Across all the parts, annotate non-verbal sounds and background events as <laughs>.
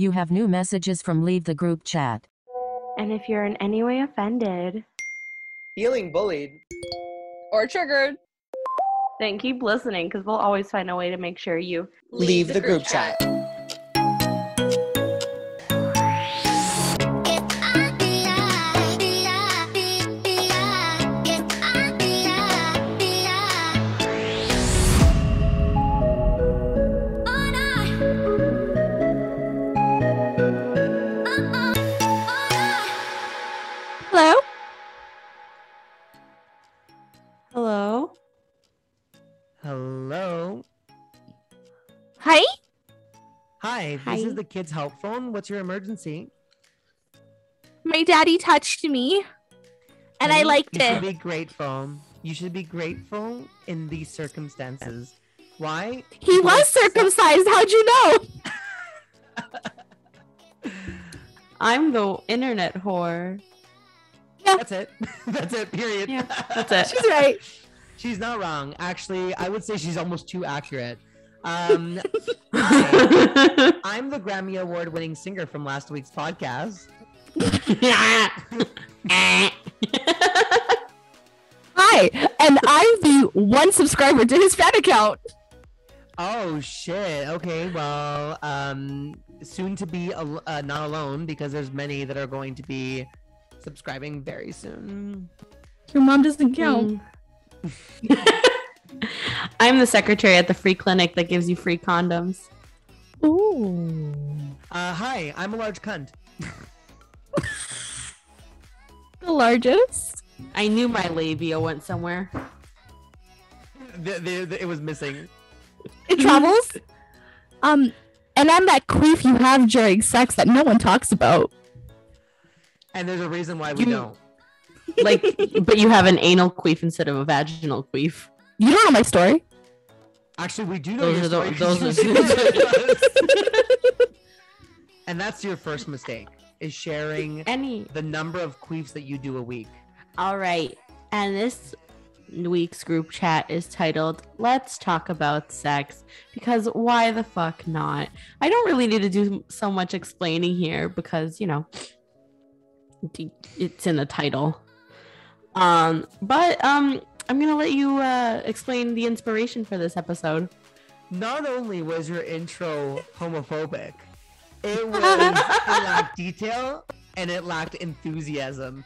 You have new messages from Leave the Group Chat. And if you're in any way offended, feeling bullied, or triggered, then keep listening because we'll always find a way to make sure you leave, the, group, chat. Hello? The kids' help phone. What's your emergency? My daddy touched me and I liked you should it. be grateful. You should be grateful in these circumstances. Why? He was circumcised. How'd you know? <laughs> I'm the internet whore. That's it. <laughs> That's it. Period. Yeah, <laughs> that's it. She's right. She's not wrong. Actually, I would say she's almost too accurate. Um, <laughs> hi, I'm the Grammy Award winning singer from last week's podcast. <laughs> Hi, and I'm the one subscriber to his fan account. Oh shit. Okay. Well, um, soon to be al- uh, not alone because there's many that are going to be subscribing very soon. Your mom doesn't count. <laughs> I'm the secretary at the free clinic that gives you free condoms. Ooh. Uh, hi. I'm a large cunt. <laughs> The largest. I knew my labia went somewhere. The, the, the- it was missing. It travels. Um, and I'm that queef you have during sex that no one talks about. And there's a reason why we You- don't. <laughs> Like, but you have an anal queef instead of a vaginal queef. You don't know my story. Actually, we do know Those your are the- those are- shared it with us. and that's your first mistake is sharing Any. the number of queefs that you do a week. All right. And this week's group chat is titled Let's Talk About Sex because why the fuck not? I don't really need to do so much explaining here because, you know, it's in the title. Um, but um I'm going to let you uh explain the inspiration for this episode. Not only was your intro <laughs> homophobic, it <laughs> was it lacked detail and it lacked enthusiasm.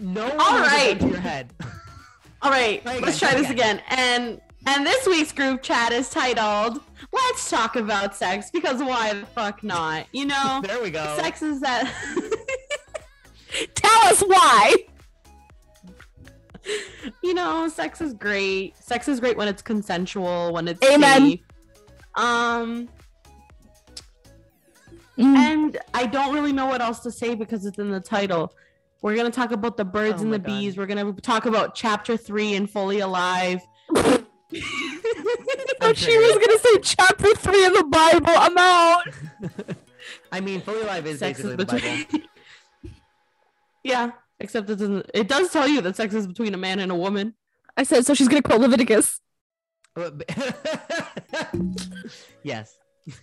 No one All has a gun right. your head. <laughs> All right, Try let's again, try try this again. And and this week's group chat is titled "Let's Talk About Sex" because why the fuck not? You know, There we go. sex is that. Tell us why. <laughs> you know, sex is great. Sex is great when it's consensual, when it's Amen. safe. Um, Mm. and I don't really know what else to say because it's in the title. We're gonna talk about the birds Oh and the God. bees. We're gonna talk about chapter three and fully alive. <laughs> I thought she was gonna say chapter three in the Bible. I'm out. <laughs> I mean, fully alive is sex basically is the Bible. yeah, except it doesn't. It does tell you that sex is between a man and a woman. I said so. She's gonna quote Leviticus. <laughs> yes. <laughs>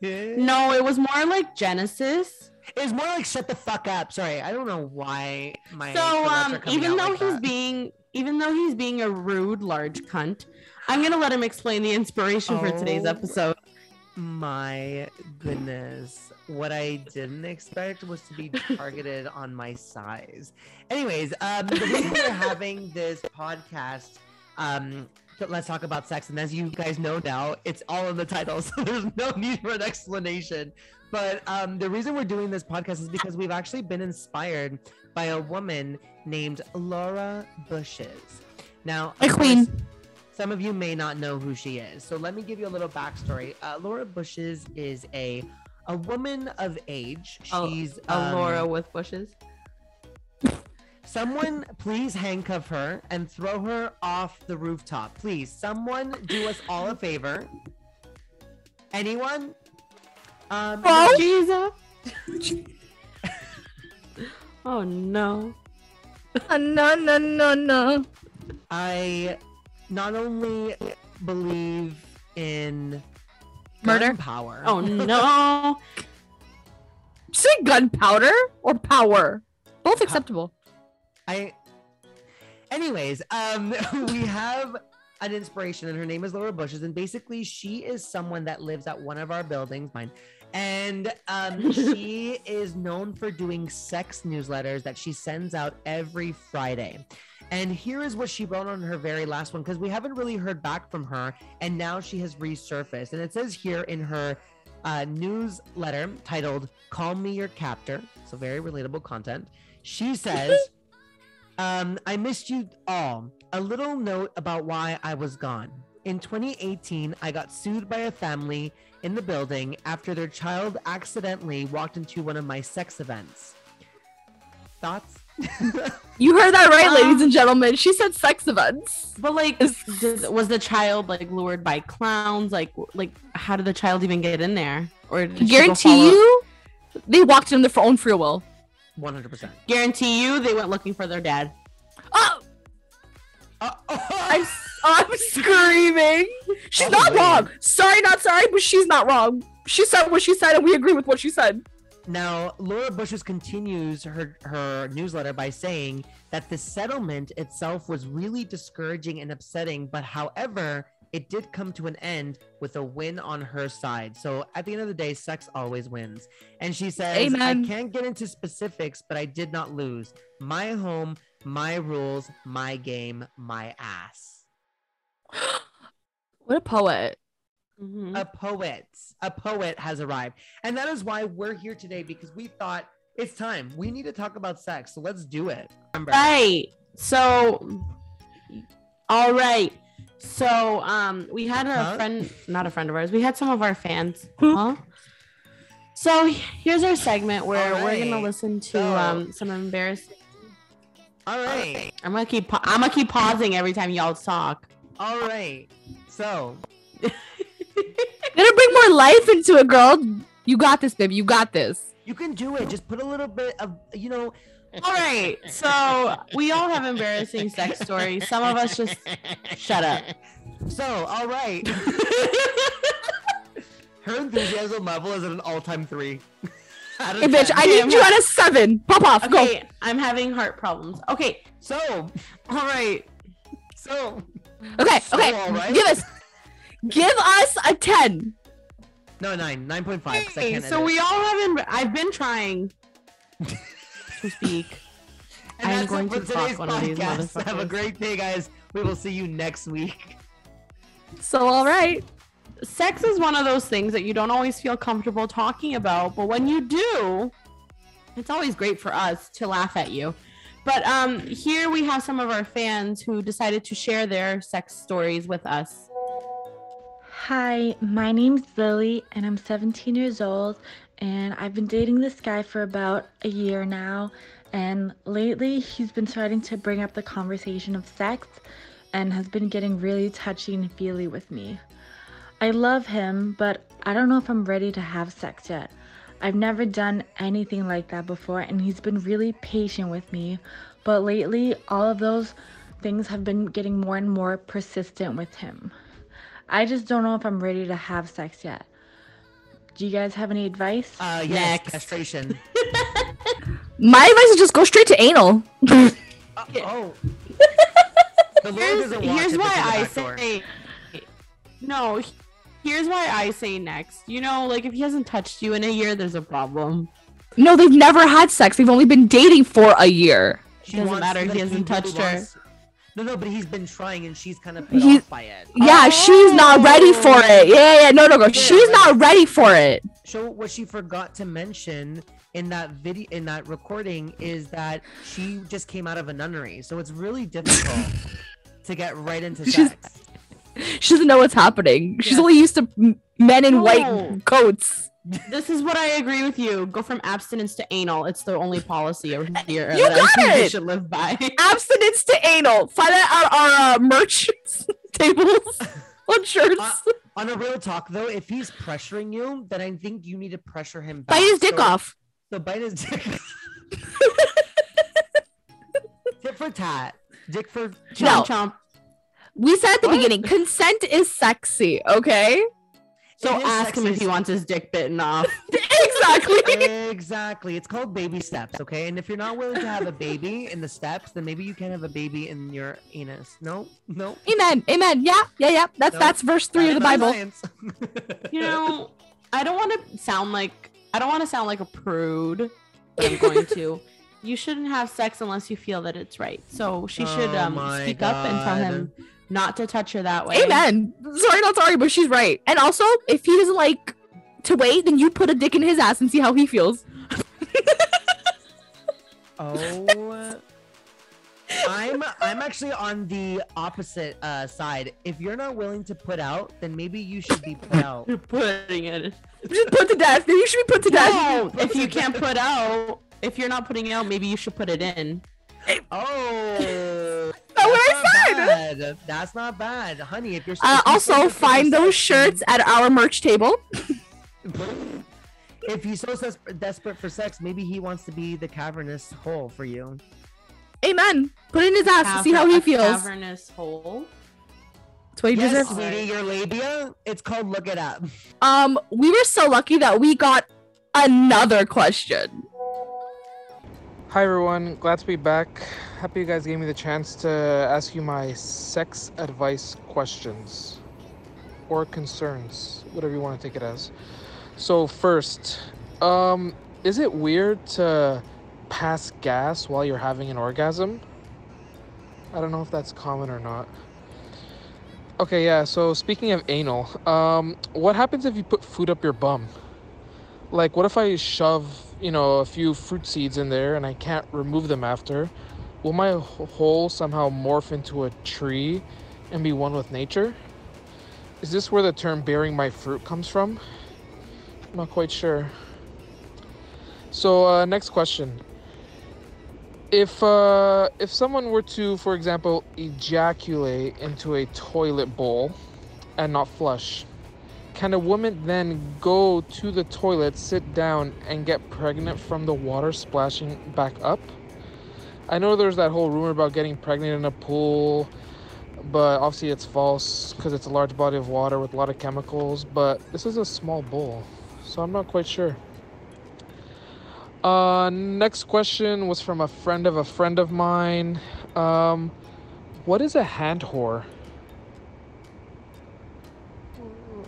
No, it was more like Genesis. It's more like shut the fuck up. Sorry, I don't know why my so um, even though like he's that. being, even though he's being a rude large cunt, I'm gonna let him explain the inspiration for today's Oh. episode. My goodness. What I didn't expect was to be targeted <laughs> on my size. Anyways, um, the reason we're having this podcast, um, so let's talk about sex. And as you guys know now, it's all in the title, <laughs> so there's no need for an explanation. But um, the reason we're doing this podcast is because we've actually been inspired by a woman named Laura Bushes. Now, My of queen. course, some of you may not know who she is. So let me give you a little backstory. Uh, Laura Bushes is a a woman of age. She's A um, Laura with bushes. Someone please handcuff her and throw her off the rooftop. Please, someone do us all a favor. Anyone? Um, Oh. Jesus. <laughs> oh no. Uh, no, no, no, no. I not only believe in Murder? power. Oh no. <laughs> Say gunpowder or power. Both acceptable. I. Anyways, um, <laughs> we have an inspiration, and her name is Laura Bushes, and basically she is someone that lives at one of our buildings, mine, and um, <laughs> she is known for doing sex newsletters that she sends out every Friday. And here is what she wrote on her very last one because we haven't really heard back from her, and now she has resurfaced. And it says here in her uh, newsletter titled "Call Me Your Captor," so very relatable content. She says. <laughs> Um, I missed you all. A little note about why I was gone. In 2018, I got sued by a family in the building after their child accidentally walked into one of my sex events. Thoughts? <laughs> You heard that right, Um, ladies and gentlemen. She said sex events. But like, did, was the child like lured by clowns? Like, like how did the child even get in there? Or did Guarantee you, they walked in their own free will. 100%. Guarantee you, they went looking for their dad. Oh, Uh, I'm, I'm screaming. She's not Probably. wrong. Sorry, not sorry, but she's not wrong. She said what she said, and we agree with what she said. Now, Laura Bushes continues her, her newsletter by saying that the settlement itself was really discouraging and upsetting, but however, it did come to an end with a win on her side. So at the end of the day, sex always wins. And she says, Amen. I can't get into specifics, but I did not lose. My home, my rules, my game, my ass. <gasps> What a poet. Mhm. a poet a poet has arrived and that is why we're here today because we thought it's time we need to talk about sex so let's do it Remember, Right. So, all right. So, um, we had a Huh? friend, not a friend of ours. We had some of our fans. Huh? So here's our segment where All we're gonna listen to So- um some embarrassing. all right I'm gonna keep. Pa- I'm gonna keep pausing every time y'all talk. all right so <laughs> Gonna bring more life into it, girl. You got this, baby. You got this. you can do it just put a little bit of you know All right. So we all have embarrassing sex stories. Some of us just shut up. so all right <laughs> her enthusiasm level is at an all-time three <laughs> Out of Hey, bitch, I need you at a seven. Pop off. Go. Okay, I'm having heart problems. Okay. so All right. so Okay. So, Okay. all right. Give us. Give us a ten. no nine 9.5 'cause I Okay, can't so edit. we all haven't. I've been trying to <laughs> speak. And I'm going to fuck today's one of these podcast. Have a great day, guys. We will see you next week. So all right. sex is one of those things that you don't always feel comfortable talking about, but when you do, it's always great for us to laugh at you. But um here we have some of our fans who decided to share their sex stories with us. Hi, my name's Lily, and I'm 17 years old, and I've been dating this guy for about a year now. And lately, he's been starting to bring up the conversation of sex and has been getting really touchy and feely with me. I love him, but I don't know if I'm ready to have sex yet. I've never done anything like that before, and he's been really patient with me. But lately, all of those things have been getting more and more persistent with him. I just don't know if I'm ready to have sex yet. Do you guys have any advice? Uh, yes, Next. castration. <laughs> My advice is just go straight to anal. Uh, <laughs> oh. <laughs> Here's, here's why it's in the I back door. say no. Here's why I say next. You know, like if he hasn't touched you in a year, there's a problem. No, they've never had sex. They've only been dating for a year. She Doesn't wants- matter, he hasn't touched her. wants- No, no, but he's been trying and she's kind of put He's- off by it. Yeah, she's not oh. ready for it. Yeah, yeah, no, no, no. Yeah, She's right. not ready for it. So what she forgot to mention in that video in that recording is that she just came out of a nunnery. So it's really difficult <laughs> to get right into She's- sex. <laughs> She doesn't know what's happening. She's Yeah. only used to men in No. white coats. This is what I agree with you. Go from abstinence to anal. It's the only policy over <laughs> here You that I got think we should live by. <laughs> Abstinence to anal. Find that on our uh, merch <laughs> tables on shirts. Uh, On a real talk though, if he's pressuring you, then I think you need to pressure him back. Bite his dick So- off. So bite his dick. Tit for tat. Dick for No. Chomp chomp. We said at the What? beginning, consent is sexy, okay? So It is ask him if he wants his dick bitten off. <laughs> Exactly. exactly. It's called baby steps, okay? And if you're not willing to have a baby in the steps, then maybe you can have a baby in your anus. No, no. Amen. Amen. Yeah, yeah, yeah. That's No, that's verse three of the Bible. science. <laughs> You know, I don't want to sound like I don't want to sound like a prude, but I'm going to. <laughs> You shouldn't have sex unless you feel that it's right. So she should Oh um my speak up and tell him not to touch her that way. Amen. Sorry, not sorry, but she's right. And also, if he doesn't like to wait, then you put a dick in his ass and see how he feels. <laughs> Oh. <laughs> I'm I'm actually on the opposite uh, side. If you're not willing to put out, then maybe you should be put out. <laughs> You're putting it. Just put to death. Then you should be put to death. No, if you can't put out, if you're not putting it out, maybe you should put it in. Oh, bad. That's not bad, honey. If you're Uh, if you're so also, find those sex, shirts at our merch table. <laughs> If he's so des- desperate for sex, maybe he wants to be the cavernous hole for you. Amen. Put it in his ass to see how he feels. Cavernous hole. That's what he Yes, deserves. sweetie, your labia. It's called look it up. Um, we were so lucky that we got another question. Hi everyone, glad to be back. Happy you guys gave me the chance to ask you my sex advice questions or concerns, whatever you want to take it as. So first, um, is it weird to pass gas while you're having an orgasm? I don't know if that's common or not. Okay, yeah, so speaking of anal, um, what happens if you put food up your bum? Like, what if I shove, you know, a few fruit seeds in there and I can't remove them after? Will my hole somehow morph into a tree and be one with nature? Is this where the term bearing my fruit comes from? I'm not quite sure. So, uh, next question. If uh, if someone were to, for example, ejaculate into a toilet bowl and not flush, can a woman then go to the toilet, sit down, and get pregnant from the water splashing back up? I know there's that whole rumor about getting pregnant in a pool, but obviously it's false because it's a large body of water with a lot of chemicals. But this is a small bowl, so I'm not quite sure. Uh, next question was from a friend of a friend of mine. Um, what is a hand whore?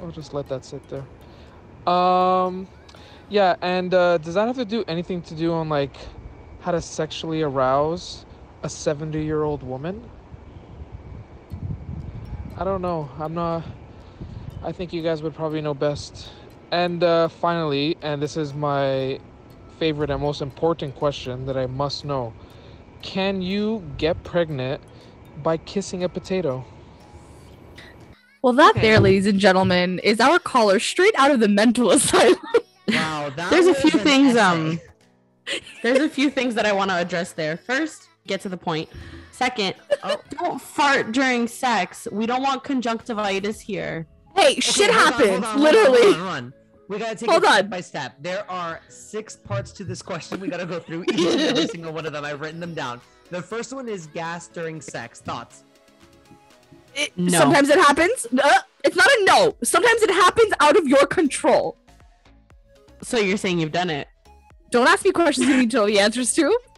I'll just let that sit there. Um, yeah, and uh, does that have to do anything to do on like how to sexually arouse a 70 year old woman? I don't know. I'm not. I think you guys would probably know best. And uh, finally, and this is my favorite and most important question that I must know Can you get pregnant by kissing a potato? Well, that Okay. there, ladies and gentlemen, is our caller straight out of the mental asylum. Wow, that <laughs> There's a few things, essay. um, There's a few things that I want to address there. First, get to the point. Second, Oh. don't fart during sex. We don't want conjunctivitis here. hey, Okay, shit hold on, hold happens. on, hold on, literally. hold on, hold on. We gotta take Hold it step on. by step. There are six parts to this question. We gotta go through each and every <laughs> single one of them. I've written them down. The first one is gas during sex. Thoughts? It- No. Sometimes it happens. Uh, it's not a no. Sometimes it happens out of your control. So you're saying you've done it? Don't ask me questions you need to know the answers to. <laughs>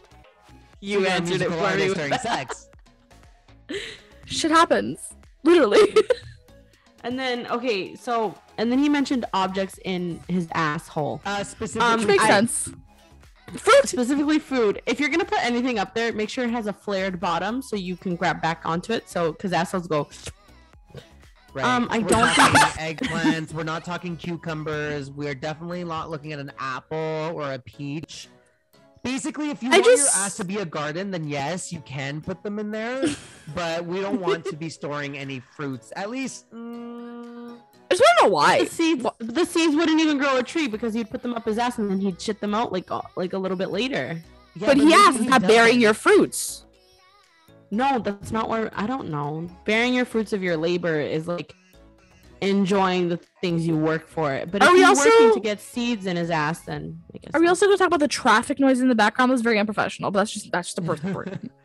You you're answered it musical for me. artist with during sex. <laughs> Shit happens. Literally. <laughs> And then okay, so and then he mentioned objects in his asshole. Uh, specifically, Um, Which makes I- sense. Fruit. Specifically food. If you're gonna put anything up there, make sure it has a flared bottom so you can grab back onto it. So because assholes go. Right. Um, I We're don't think- eggplants. We're not talking cucumbers. We're definitely not looking at an apple or a peach. Basically, if you I want your ass to be a garden, then yes, you can put them in there. <laughs> but we don't want to be storing any fruits. At least, mm, I just want to know why. The seeds, the seeds wouldn't even grow a tree because you'd put them up his ass and then he'd shit them out like like a little bit later. yeah, but he maybe asked, "Stop burying doesn't. your fruits." No, that's not where I don't know. Bearing your fruits of your labor is like enjoying the things you work for it. But if Are we he's also- working to get seeds in his ass, then I guess Are we also going to talk about the traffic noise in the background? That's very unprofessional, but that's just that's just a personal word. <laughs>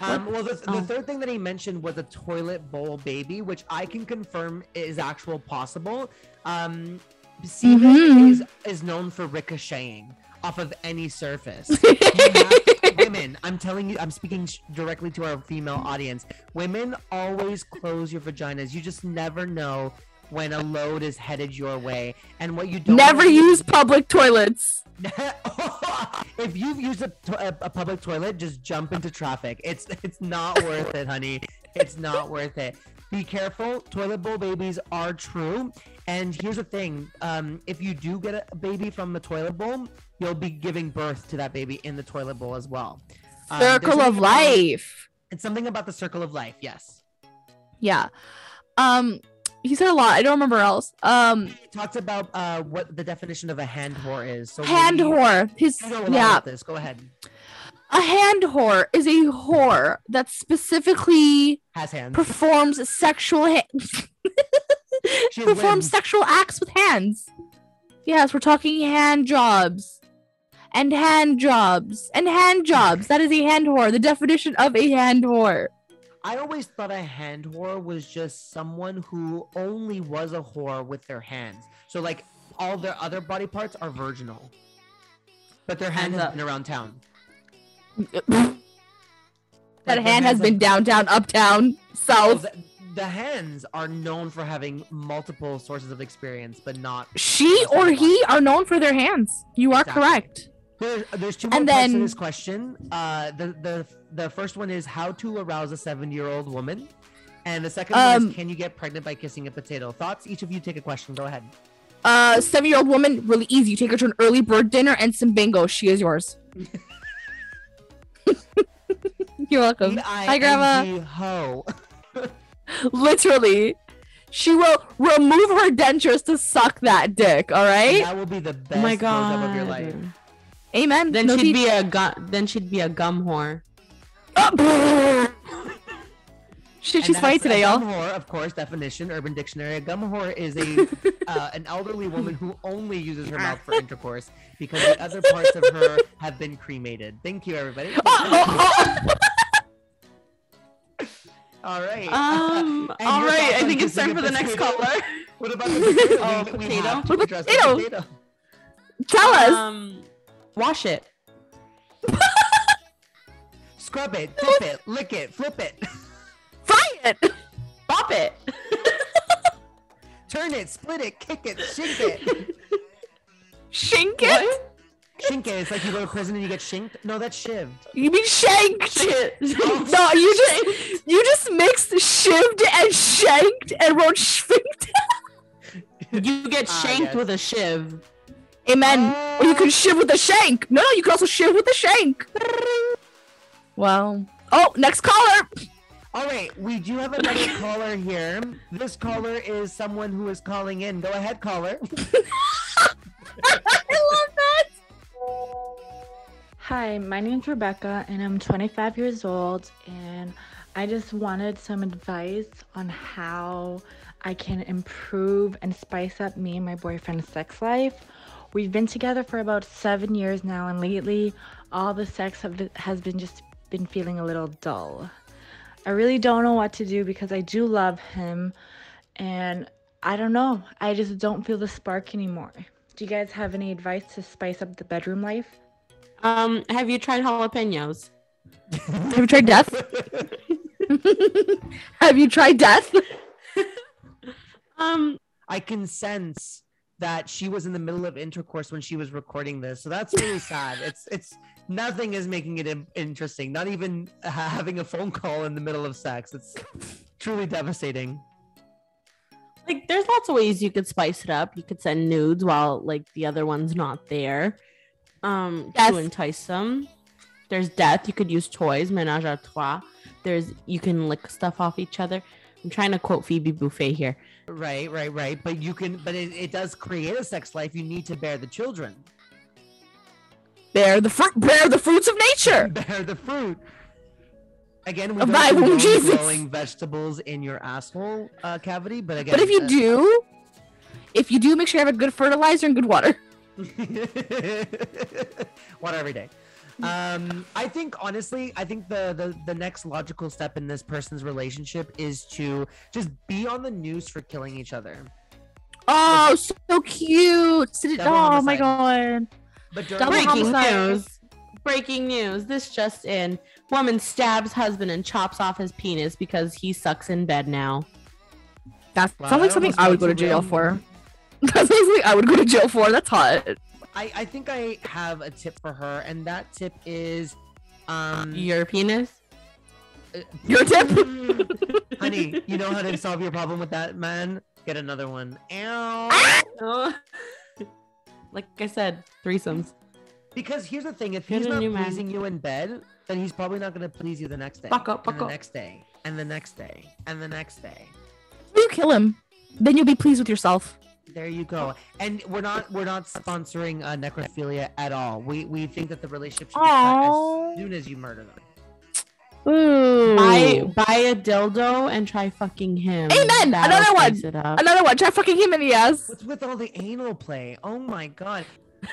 Um, well, the, the Oh. third thing that he mentioned was a toilet bowl baby, which I can confirm is actual possible. Um, semen Mhm. is is known for ricocheting off of any surface. <laughs> Women, I'm telling you, I'm speaking directly to our female audience. Women always close your vaginas. You just never know when a load is headed your way, and what you don't Never use public toilets. <laughs> if you've used a, to- a public toilet, just jump into traffic. It's it's not worth it, honey. It's not worth it. Be careful. Toilet bowl babies are true. And here's the thing: um, if you do get a baby from the toilet bowl, you'll be giving birth to that baby in the toilet bowl as well. Um, Circle of something about- life. It's something about the circle of life. Yes. Yeah. Um, he said a lot. I don't remember else. Um, It talks about uh, what the definition of a hand whore is. So hand whore. His You know a lot yeah. this. Go ahead. A hand whore is a whore that specifically Has hands. performs sexual ha- <laughs> performs sexual acts with hands. Yes, we're talking hand jobs. And hand jobs. And hand jobs. That is a hand whore. The definition of a hand whore. I always thought a hand whore was just someone who only was a whore with their hands. So like all their other body parts are virginal. But their hand Hands has up. been around town. That Like, hand has been downtown, uptown, So south. the, the hands are known for having multiple sources of experience, but not. She or he are known for their hands. You are Exactly. correct. There's, there's two more And parts to then- this question. Uh, the the the first one is how to arouse a seven year old woman, and the second one Um, is can you get pregnant by kissing a potato? Thoughts? Each of you take a question. Go ahead. Uh, seven year old woman, really easy. You take her to an early bird dinner and some bingo. She is yours. <laughs> <laughs> You're welcome. Hi, Grandma. Ho. <laughs> <laughs> Literally. She will remove her dentures to suck that dick, all right? That will be the oh best Oh my god. of your life. Amen. Then No she'd teeth. be a gum. Then she'd be a gum whore. <gasps> Shit, she's funny today, y'all. whore, of course, definition, Urban Dictionary. A gum whore is a <laughs> uh, an elderly woman who only uses her mouth for intercourse because the other parts of her have been cremated. Thank you, everybody. <laughs> All right. Um. <laughs> And all your right. thoughts I think it's time for the next potato? caller. What about the potato? Oh, we, we potato? What address potato? potato. Tell us. Um. Wash it. Scrub it, dip it, lick it, flip it, Fry it. <laughs> Bop it. turn it, split it, kick it, shink it. Shink it. Shink it. It's like you go to prison and you get shinked. No, that's shivved. You mean shanked? Shit. <laughs> <laughs> no, you just you just mixed shivved and shanked and wrote shvinked. You get Ah, shanked yes. with a shiv. Amen. or you can shiv with a shank. No, no, you can also shiv with a shank. Well. Oh, next caller. All right, we do have another <laughs> caller here. This caller is someone who is calling in. Go ahead, caller. <laughs> I love that. Hi, my name's Rebecca and I'm 25 years old and I just wanted some advice on how I can improve and spice up me and my boyfriend's sex life. We've been together for about 7 years now and lately all the sex have, has been just been feeling a little dull. I really don't know what to do because I do love him and I don't know. I just don't feel the spark anymore. Do you guys have any advice to spice up the bedroom life? Um. Have you tried jalapenos? <laughs> Have you tried death? <laughs> Have you tried death? <laughs> Um. I can sense that she was in the middle of intercourse when she was recording this, so that's really sad. It's it's nothing is making it in- interesting. Not even uh, having a phone call in the middle of sex. It's <laughs> truly devastating. Like, there's lots of ways you could spice it up. You could send nudes while like the other one's not there. Um, Yes. to entice them. There's death. You could use toys, ménage à trois. There's you can lick stuff off each other. I'm trying to quote Phoebe Buffay here. Right, right, right. But you can, but it, it does create a sex life. You need to bear the children, Bear the fruit. Bear the fruits of nature. <laughs> bear the fruit. Again, we Of don't Jesus. growing vegetables in your asshole uh, cavity, but again, But if you uh, do, if you do, make sure you have a good fertilizer and good water. <laughs> water every day. Um, I think honestly, I think the, the the next logical step in this person's relationship is to just be on the news for killing each other. Oh, so cute. Sit it- Double Oh my god. But during Double Breaking news. Breaking news. This just in. Woman stabs husband and chops off his penis because he sucks in bed now. That Wow, sounds like something I would go to jail real. for. That sounds like something I would go to jail for. That's hot. I, I think I have a tip for her, and that tip is, um, Your penis? uh, Your tip? <laughs> honey, you know how to solve your problem with that man? Get another one. Ow. <laughs> <laughs> Like I said, threesomes. Because here's the thing: if Get he's a not new man. pleasing you in bed, then he's probably not going to please you the next day. Fuck up, and fuck the up. next day, and the next day, and the next day. You kill him. Then you'll be pleased with yourself. There you go. And we're not we're not sponsoring uh, necrophilia at all. We we think that the relationship should be cut as soon as you murder them. Ooh. Buy buy a dildo and try fucking him. Amen. That'll Another one. It up. Another one. Try fucking him in the ass. What's with all the anal play? Oh my god. <laughs> <laughs>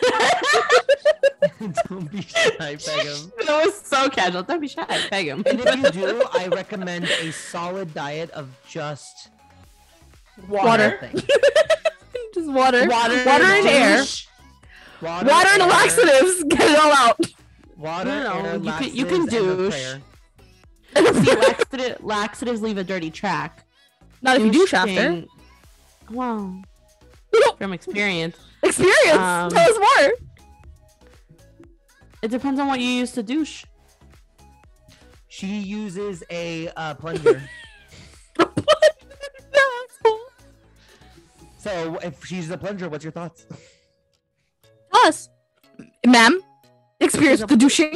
Don't be shy, Pegum. that was so casual. Don't be shy. Peg him. And if you do, I recommend a solid diet of just Water. nothing. <laughs> Just water. Water, Water and air. Water, Water and air, laxatives. Get it all out. Water, No, no, air, you can- you can laxatives, and a douche. Prayer. See, laxative, laxatives leave a dirty track. Not if you douche after. Douching- Wow. From experience. Experience. Um, Tell us more. It depends on what you use to douche. She uses a uh, plunger. <laughs> so if she's a plunger, what's your thoughts? Tell us, ma'am. Experience with the douching.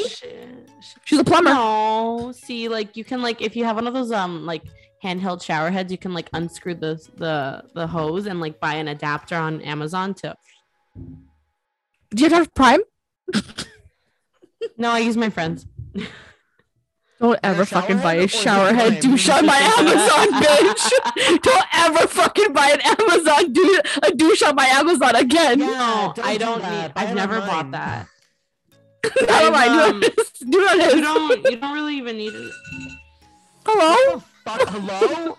She's a plumber. No, see, like you can like if you have one of those um like handheld shower heads, you can like unscrew the the the hose and like buy an adapter on Amazon to. Do you have Prime? No, I use my friends. Don't ever fucking buy a or shower head douche on my Amazon, <laughs> bitch. Don't ever fucking buy an Amazon douche, a douche on my Amazon again. Yeah, no, don't I do don't that. need. I've never online. bought that. Never mind. Do um, it. <laughs> Do it on his. You don't. You don't really even need it. Hello. Fuck, hello?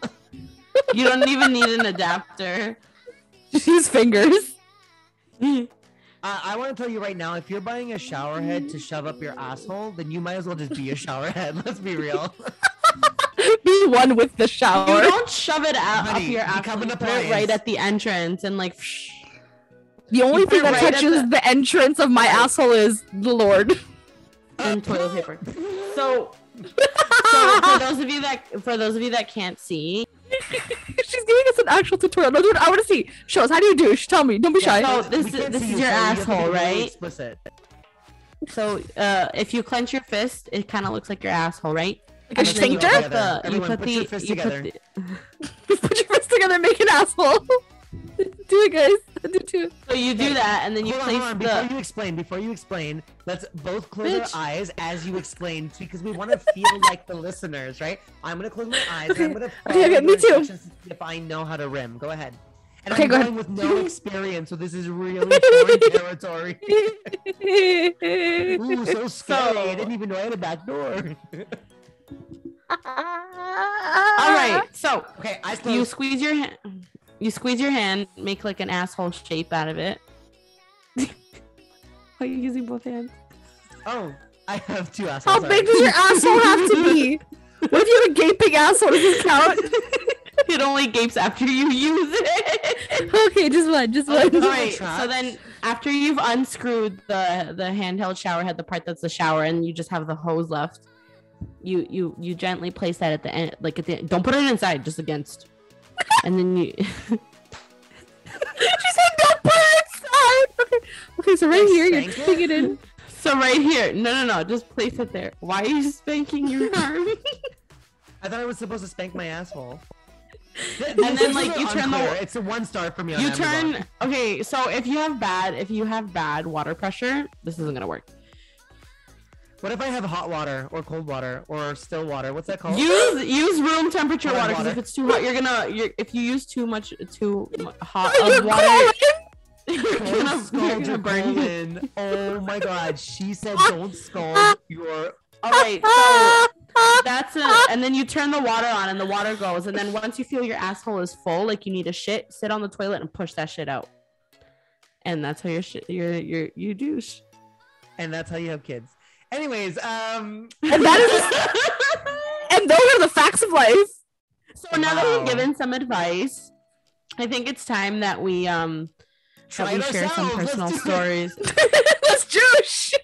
You don't even need an adapter. Just use fingers. Uh, <laughs> I want to tell you right now, if you're buying a shower head to shove up your asshole, then you might as well just be a shower head. <laughs> Let's be real. Be one with the shower. You shower. don't shove it out up Honey, your ass. become an You put it right at the entrance and like. The only thing that right touches the- the entrance of my asshole is the Lord. <laughs> and toilet paper. <laughs> So, so <laughs> for those of you that for those of you that can't see, She's giving us an actual tutorial. No, dude, I want to see. Show us how do you douche. Tell me. Don't be shy. so this is this is your so you have asshole, really right? Explicit. So uh, if you clench your fist, it kind of looks like your asshole, right? Like a And then you put Together. the you put put the your fists you put together. the- Put your fists together and make an asshole. <laughs> do it, guys. Do it too. so you do that, and then you hold place on, hold on. Before the you explain, before you explain, let's both close our eyes as you explain because we want to feel <laughs> like the listeners, right? I'm gonna close my eyes. And I'm gonna Okay, okay, me too. to if I know how to rim. Go ahead. And Okay, I'm go ahead. with no experience, so this is really <laughs> foreign territory. Ooh, so scary! I didn't even know I had a back door. all right. So okay, I you squeeze your hand, you squeeze your hand, make like an asshole shape out of it. Why <laughs> Are you using both hands? Oh, I have two assholes. How big does your asshole have to be? <laughs> What if you have a gaping asshole? Does this count? <laughs> it only gapes after you use it. Okay, just one, just oh, one. no. All right. So then, after you've unscrewed the the handheld shower head, the part that's the shower, and you just have the hose left, you you you gently place that at the end, like at the don't put it inside, just against, and then you. she said don't put it inside. Okay, okay. So right Like here, you're spank it? putting it in. so right here, no, no, no, just place it there. Why are you spanking your <laughs> arm? I thought I was supposed to spank my asshole. <laughs> and then, like, you turn the- It's a one star for me. On you Amazon. turn okay. So if you have bad, if you have bad water pressure, this isn't gonna work. What if I have hot water or cold water or still water? What's that called? Use use room temperature Hot water because if it's too hot, you're gonna you're if you use too much too hot of water, <laughs> you're Don't gonna, you're scald gonna your burn. colon. Oh my god, she said don't scald your. All right, so That's a, and then you turn the water on and the water goes. And then once you feel your asshole is full, like you need a shit, sit on the toilet and push that shit out. And that's how your shit, your your you douche. and that's how you have kids. Anyways, um, And that is, <laughs> and those are the facts of life. So now that we've given some advice, I think it's time that we um try that we it share some personal Let's stories. <laughs> Let's juice.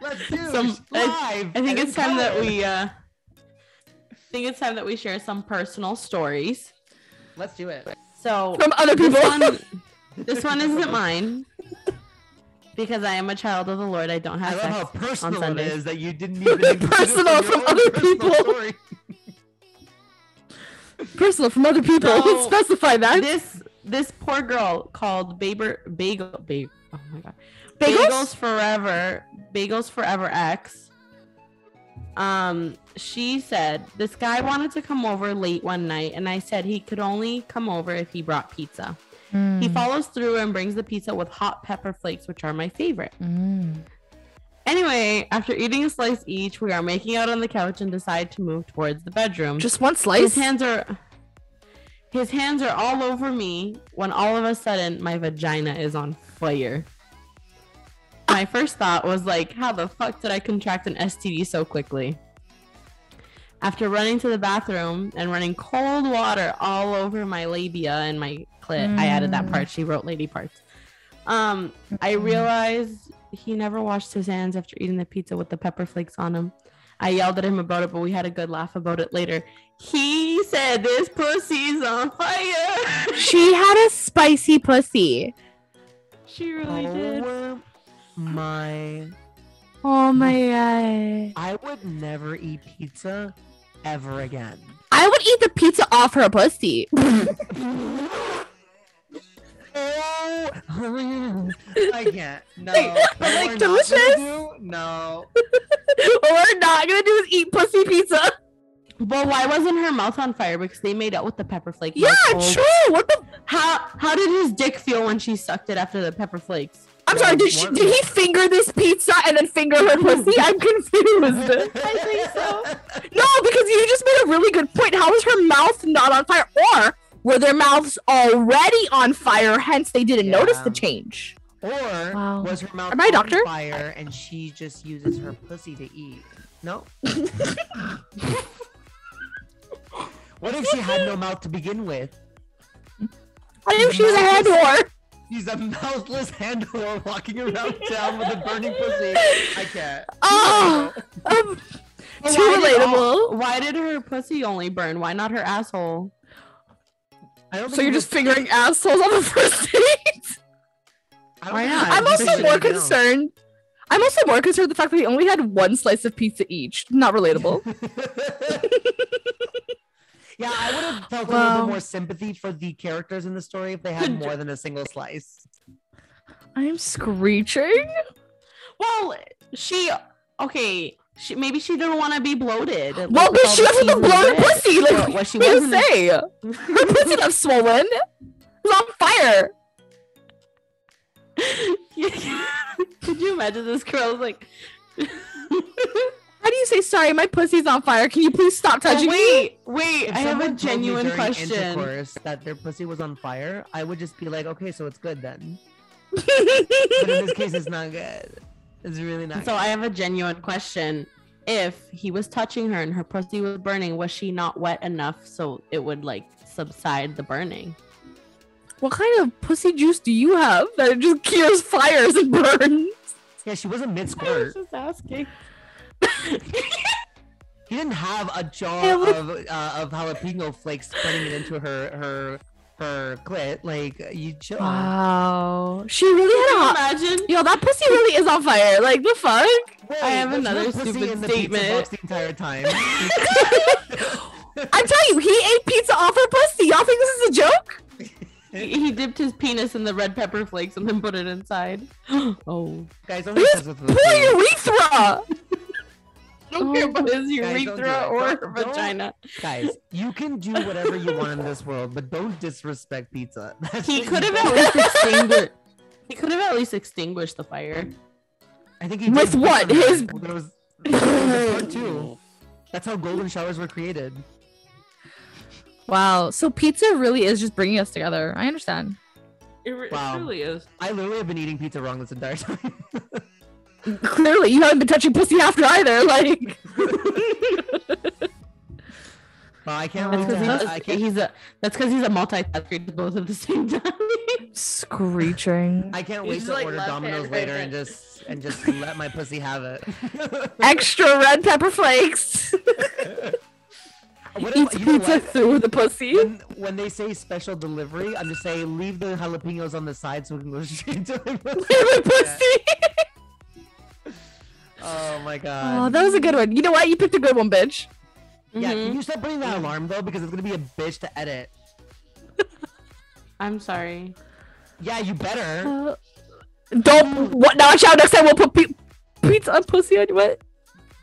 Let's do Some- it I- live. I think it's in time that we uh I think it's time that we share some personal stories. Let's do it. So From other this people. one, this one isn't mine <laughs> because I am a child of the Lord. I don't have. I love how personal it Sundays. that you didn't <laughs> even Personal from other people. <laughs> Personal from other people. So, <laughs> Specify that. This this poor girl called Baber Bagel Bagel. Oh my god. Bagels? Bagels Forever, Bagels Forever X. Um, she said this guy wanted to come over late one night, and I said he could only come over if he brought pizza. He Mm. follows through and brings the pizza with hot pepper flakes, which are my favorite. Mm. Anyway, after eating a slice each, we are making out on the couch and decide to move towards the bedroom. Just one slice? his hands are his hands are all over me when all of a sudden my vagina is on fire. My first thought was like, how the fuck did I contract an STD so quickly? After running to the bathroom and running cold water all over my labia and my clit, I added that part. She wrote lady parts. Um, I realized he never washed his hands after eating the pizza with the pepper flakes on him. I yelled at him about it, but we had a good laugh about it later. He said this pussy's on fire. <laughs> She had a spicy pussy. she really did. Oh my! Oh my god. I would never eat pizza ever again. I would eat the pizza off her pussy. <laughs> Oh, I can't. No, Like- like, we're not delicious? gonna do- No, <laughs> what we're not gonna do is eat pussy pizza. But why wasn't her mouth on fire? Because they made out with the pepper flake. Yeah, mouth. Oh, true. What the? How how did his dick feel when she sucked it after the pepper flakes? I'm sorry. Did she? Did he finger this pizza and then finger her pussy? I'm <laughs> confused. I think so. No, because you just made a really good point. How is her mouth not on fire? Or were their mouths already on fire, hence they didn't notice the change? Or Wow. was her mouth Am I a on doctor? fire and she just uses her pussy to eat? No. <laughs> what if she had no mouth to begin with? I think she was a hand whore. She's a mouthless hand whore walking around <laughs> town with a burning pussy. I can't. <laughs> Oh, um, too why did all- relatable. why did her pussy only burn? Why not her asshole? I don't So you're just fingering assholes on the first <laughs> date? Why not? I'm also more concerned. I'm also more concerned the fact that they only had one slice of pizza each. Not relatable. Yeah, I would have <gasps> felt a little bit more sympathy for the characters in the story if they had more than a single slice. I'm screeching. Well, she okay. She maybe she didn't want to be bloated. like, Well, with but she the was with a the bloated pussy. Like, what she what do you wasn't- say? Her pussy not <laughs> swollen. It was on fire. <laughs> Could you imagine this girl's like? <laughs> How do you say sorry? My pussy's on fire. Can you please stop Oh, touching me? wait, wait! If I have a someone told me genuine during question. Intercourse that their pussy was on fire, I would just be like, okay, so it's good then. <laughs> But in this case, it's not good. It's really not. So good. I have a genuine question. If he was touching her and her pussy was burning, was she not wet enough so it would like subside the burning? what kind of pussy juice do you have that it just cures fires and burns? yeah, she wasn't mid <laughs> I was squirt. just asking. He didn't have a jar Yeah, what- of uh, of jalapeno flakes spreading it into her her her clit. Like you chill. Wow. She really had a you hot. imagine? Yo, that pussy really is on fire. Like the fuck? Wait, I have was her another pussy stupid in the pizza statement. box the entire time. <laughs> <laughs> I'm telling you, he ate pizza off her pussy. Y'all think this is a joke? He, he dipped his penis in the red pepper flakes and then put it inside. <gasps> oh, Guys, don't have His sex with poor urethra. I don't care Oh, about his Guys, don't urethra or Don't- her don't- vagina. Guys, you can do whatever you want in this world, but don't disrespect pizza. <laughs> That's He could have at least extinguished. He could have at least extinguished the fire. I think he With did what? His- that. There was, was a. That's how golden showers were created. Wow. So pizza really is just bringing us together. I understand. It, re- it Wow. truly is. I literally have been eating pizza wrong this entire <laughs> time. Clearly, you haven't been touching pussy after either. Like, Well, I can't That's wait because have, he's, can't he's a that's because he's a multitasker. He does both at the same time. <laughs> screeching. I can't wait to like order left Domino's hand, right later and just and just let my pussy have it. <laughs> Extra red pepper flakes. <laughs> What Eats if- pizza what? through the pussy. When, when they say special delivery, I'm just saying leave the jalapenos on the side so we can go straight to my pussy. the pussy. Oh my god. Oh, that was a good one. You know what? You picked a good one, bitch. yeah, Mhm. can you stop putting that alarm though? Because it's gonna be a bitch to edit. <laughs> I'm sorry. Yeah, you better. Uh, don't. What? Now, watch out. Next time we'll put pe- pizza on pussy on you. what?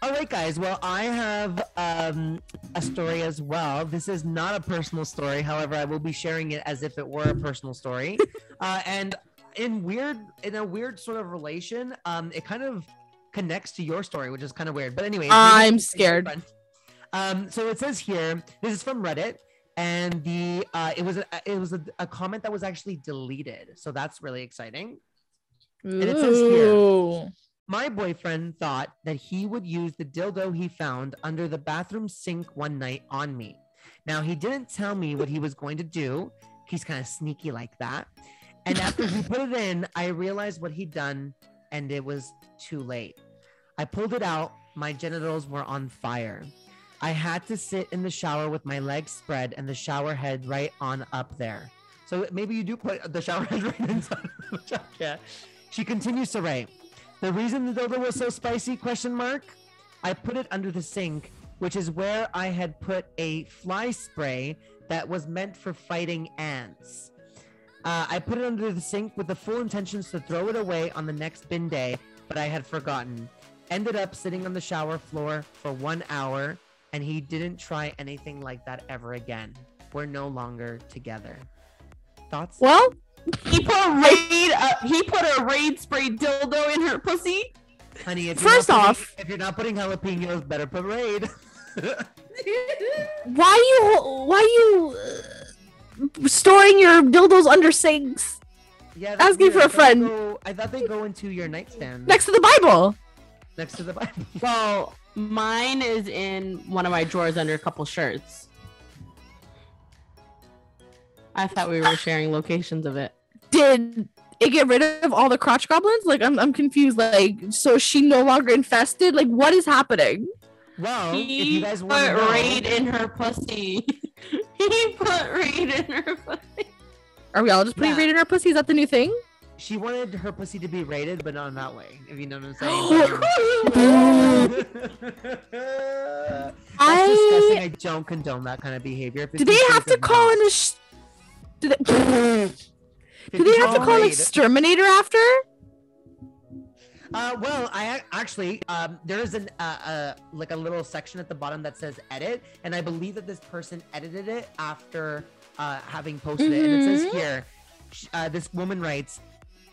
All right, guys. Well, I have um, a story as well. This is not a personal story. However, I will be sharing it as if it were a personal story. <laughs> uh, and in weird, in a weird sort of relation, um, it kind of connects to your story, which is kind of weird. But anyway, I'm scared. Um, so it says here, this is from Reddit. And the uh, it was a, it was a, a comment that was actually deleted, so that's really exciting. And it says here- My boyfriend thought that he would use the dildo he found under the bathroom sink one night on me. Now, he didn't tell me what he was going to do. He's kind of sneaky like that. And after he <laughs> put it in, I realized what he'd done, and it was too late. I pulled it out. My genitals were on fire. I had to sit in the shower with my legs spread and the shower head right on up there. So maybe you do put the shower <laughs> head right inside of the shower. Yeah. She continues to write. The reason the dildo was so spicy? Question mark. I put it under the sink, which is where I had put a fly spray that was meant for fighting ants. Uh, I put it under the sink with the full intentions to throw it away on the next bin day, but I had forgotten. Ended up sitting on the shower floor for one hour, and he didn't try anything like that ever again. We're no longer together. Thoughts? Well, He put a raid. Uh, he put a raid spray dildo in her pussy. Honey, if First not putting- off- if you're not putting jalapenos, better put raid. <laughs> why you why you uh, storing your dildos under sinks Yeah, Asking for weird. a I thought friend. go- I thought they go into your nightstand next to the Bible? Next to the Bible. <laughs> Well, mine is in one of my drawers under a couple shirts. I thought we were sharing locations of it. Did it get rid of all the crotch goblins? Like, I'm I'm confused. Like, so she no longer infested? Like, what is happening? Well, if He you guys put want to know, raid in her pussy. <laughs> he put raid in her pussy. Are we all just putting Yeah. raid in our pussy? Is that the new thing? She wanted her pussy to be rated, but not in that way. If you know what I'm saying. <gasps> <laughs> That's I- disgusting. I don't condone that kind of behavior. Do they have to call in a? Sh- do they? <laughs> Do they have to call an exterminator after? Uh, well, I actually um, there is an uh, uh, like a little section at the bottom that says edit, and I believe that this person edited it after uh, having posted it, and it says Mhm. here, uh, this woman writes,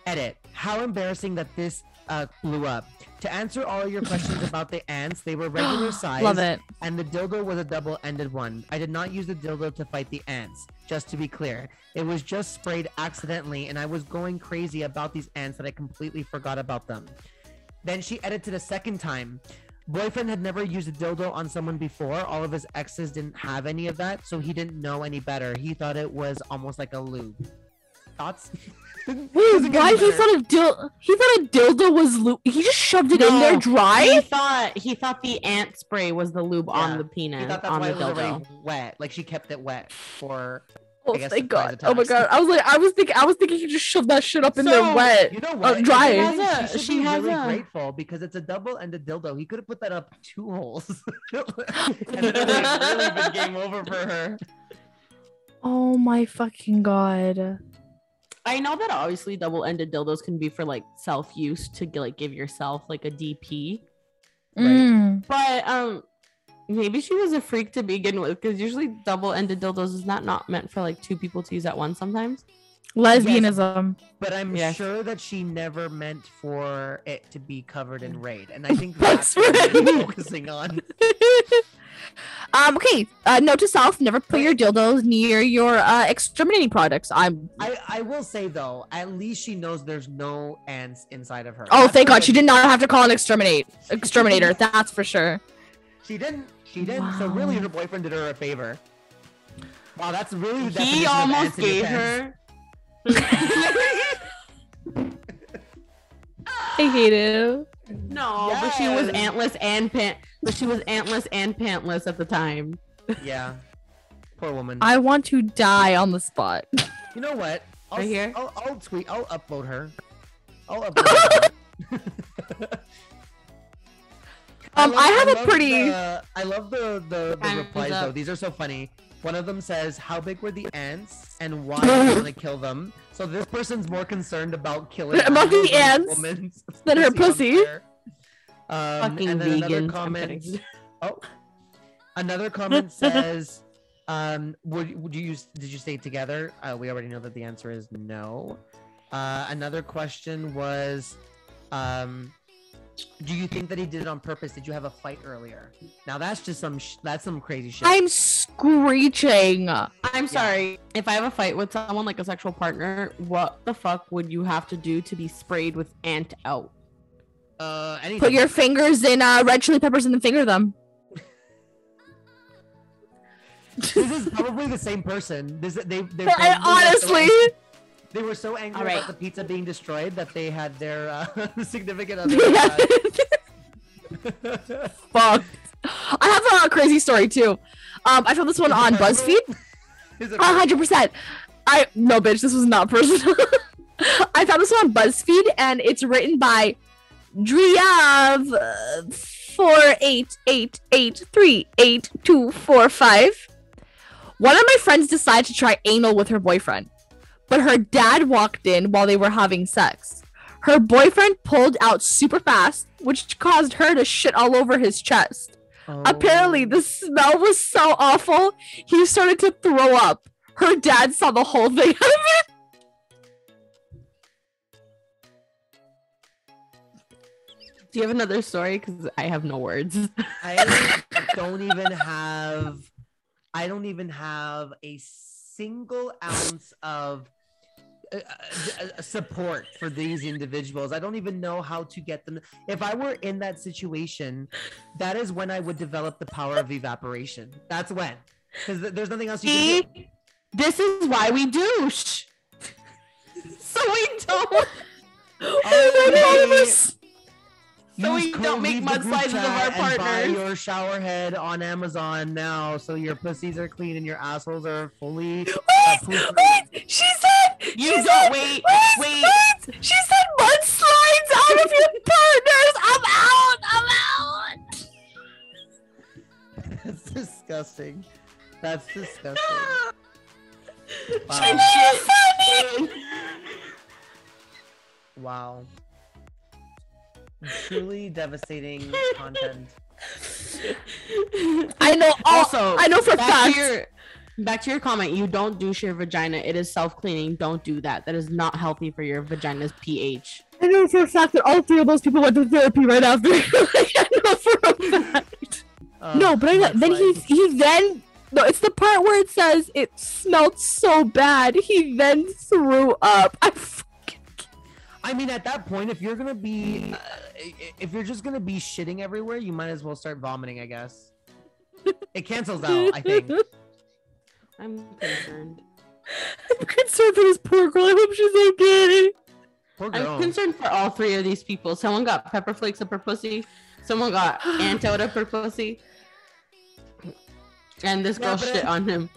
"Edit. How embarrassing that this uh, blew up. To answer all your questions <laughs> about the ants, they were regular <gasps> size, Love it. and the dildo was a double-ended one. I did not use the dildo to fight the ants. Just to be clear, it was just sprayed accidentally, and I was going crazy about these ants that I completely forgot about them. Then she edited a second time. Boyfriend had never used a dildo on someone before. All of his exes didn't have any of that, so he didn't know any better. He thought it was almost like a lube. Thoughts? <laughs> Wait, why any he thought a dil? He thought a dildo was lube. He just shoved it in No, there He dry. thought he thought the ant spray was the lube Yeah. on the He penis thought that's on why the it was dildo. already wet. Like she kept it wet for. Oh, I thank God! Oh my. God! I was like, I was thinking, I was thinking he just shoved that shit up in there wet. You know uh, what? dry. If She has a- should she be has really a- grateful because it's a double-ended dildo. He could have put that up two holes, <laughs> <laughs> and then it would have really been game over for her. Oh my fucking God! I know that obviously double-ended dildos can be for like self-use to like give yourself like a DP, Right. Mm. but um, maybe she was a freak to begin with because usually double-ended dildos is not not meant for like two people to use at once. Sometimes Lesbianism. but I'm Yes. sure that she never meant for it to be covered in raid, and I <laughs> think That's that's what we're focusing on. <laughs> um. Okay. Uh. Note to self: never put your dildos near your uh exterminating products. I'm. I, I will say though, at least she knows there's no ants inside of her. Oh, That's thank God, she did not have to call an exterminate exterminator. <laughs> That's for sure. She didn't. She didn't. So really, her boyfriend did her a favor. Wow, that's really. the He almost ants in your gave her. I hate it. No, but she was antless and pant. But she was antless and pantless at the time. Yeah. Poor woman. I want to die on the spot. you know what? I'll, Right here? I'll, I'll tweet. I'll upload her. I'll upload her. <laughs> Um, I have a pretty- The, I love the the, the replies though. These are so funny. One of them says, "How big were the ants, and why do you want to kill them?" So this person's more concerned about killing About the ants woman's than her <laughs> pussy. Um, Fucking and then another vegan. I'm comment. Oh, another <laughs> comment says, um, would would you use, did you stay together? Uh, we already know that the answer is no. Uh, another question was, um, do you think that he did it on purpose? Did you have a fight earlier? Now that's just some sh- that's some crazy shit. I'm screeching. I'm sorry. If I have a fight with someone like a sexual partner, what the fuck would you have to do to be sprayed with ant out? uh, anything. Put your fingers in uh, red chili peppers and then finger them. <laughs> this is probably the same person. This they they <laughs> I, honestly, they were so angry right. about the pizza being destroyed that they had their uh, <laughs> significant other. <laughs> <laughs> Fuck. I have a crazy story too. Um, I found this one on? BuzzFeed. Hundred percent. I no bitch, this was not personal. I found this one on BuzzFeed and it's written by Driav uh, four eight eight eight three eight two four five. One of my friends decided to try anal with her boyfriend, but her dad walked in while they were having sex. Her boyfriend pulled out super fast, which caused her to shit all over his chest. Apparently, Oh. the smell was so awful, he started to throw up. Her dad saw the whole thing. <laughs> Do you have another story? Because I have no words. <laughs> I don't even have I don't even have a single ounce of uh, uh, uh, support for these individuals. I don't even know how to get them. If I were in that situation, that is when I would develop the power of evaporation. That's when. Because there's nothing else you can do. This is why we douche. <laughs> so we don't. Oh, So we don't make Leave the Group mudslides of our and Buy partners. your shower head on Amazon now, so your pussies are clean and your assholes are fully. uh, Wait, poop- wait, she said, You she don't- said, wait, wait, wait. wait. She said mudslides out of your partners. I'm out. I'm out. <laughs> That's disgusting. That's disgusting. <laughs> She made it funny. Wow. Truly devastating content. I know. Also, I know for a back fact. to your back to your comment. You don't douche your vagina. It is self cleaning. Don't do that. That is not healthy for your vagina's pH. I know for a fact that all three of those people went to therapy right after. <laughs> I know for a fact. Uh, no, but I, that's then he he then no, it's the part where it says it smelled so bad. He then threw up. I fucking I mean, at that point, if you're gonna be, uh, if you're just gonna be shitting everywhere, you might as well start vomiting. I guess. It cancels out. I think. <laughs> I'm concerned. I'm concerned for this poor girl. I hope she's okay. Poor girl. I'm concerned for all three of these people. Someone got pepper flakes up her pussy. Someone got ant out of her pussy. And this Yeah, girl but shit I- on him.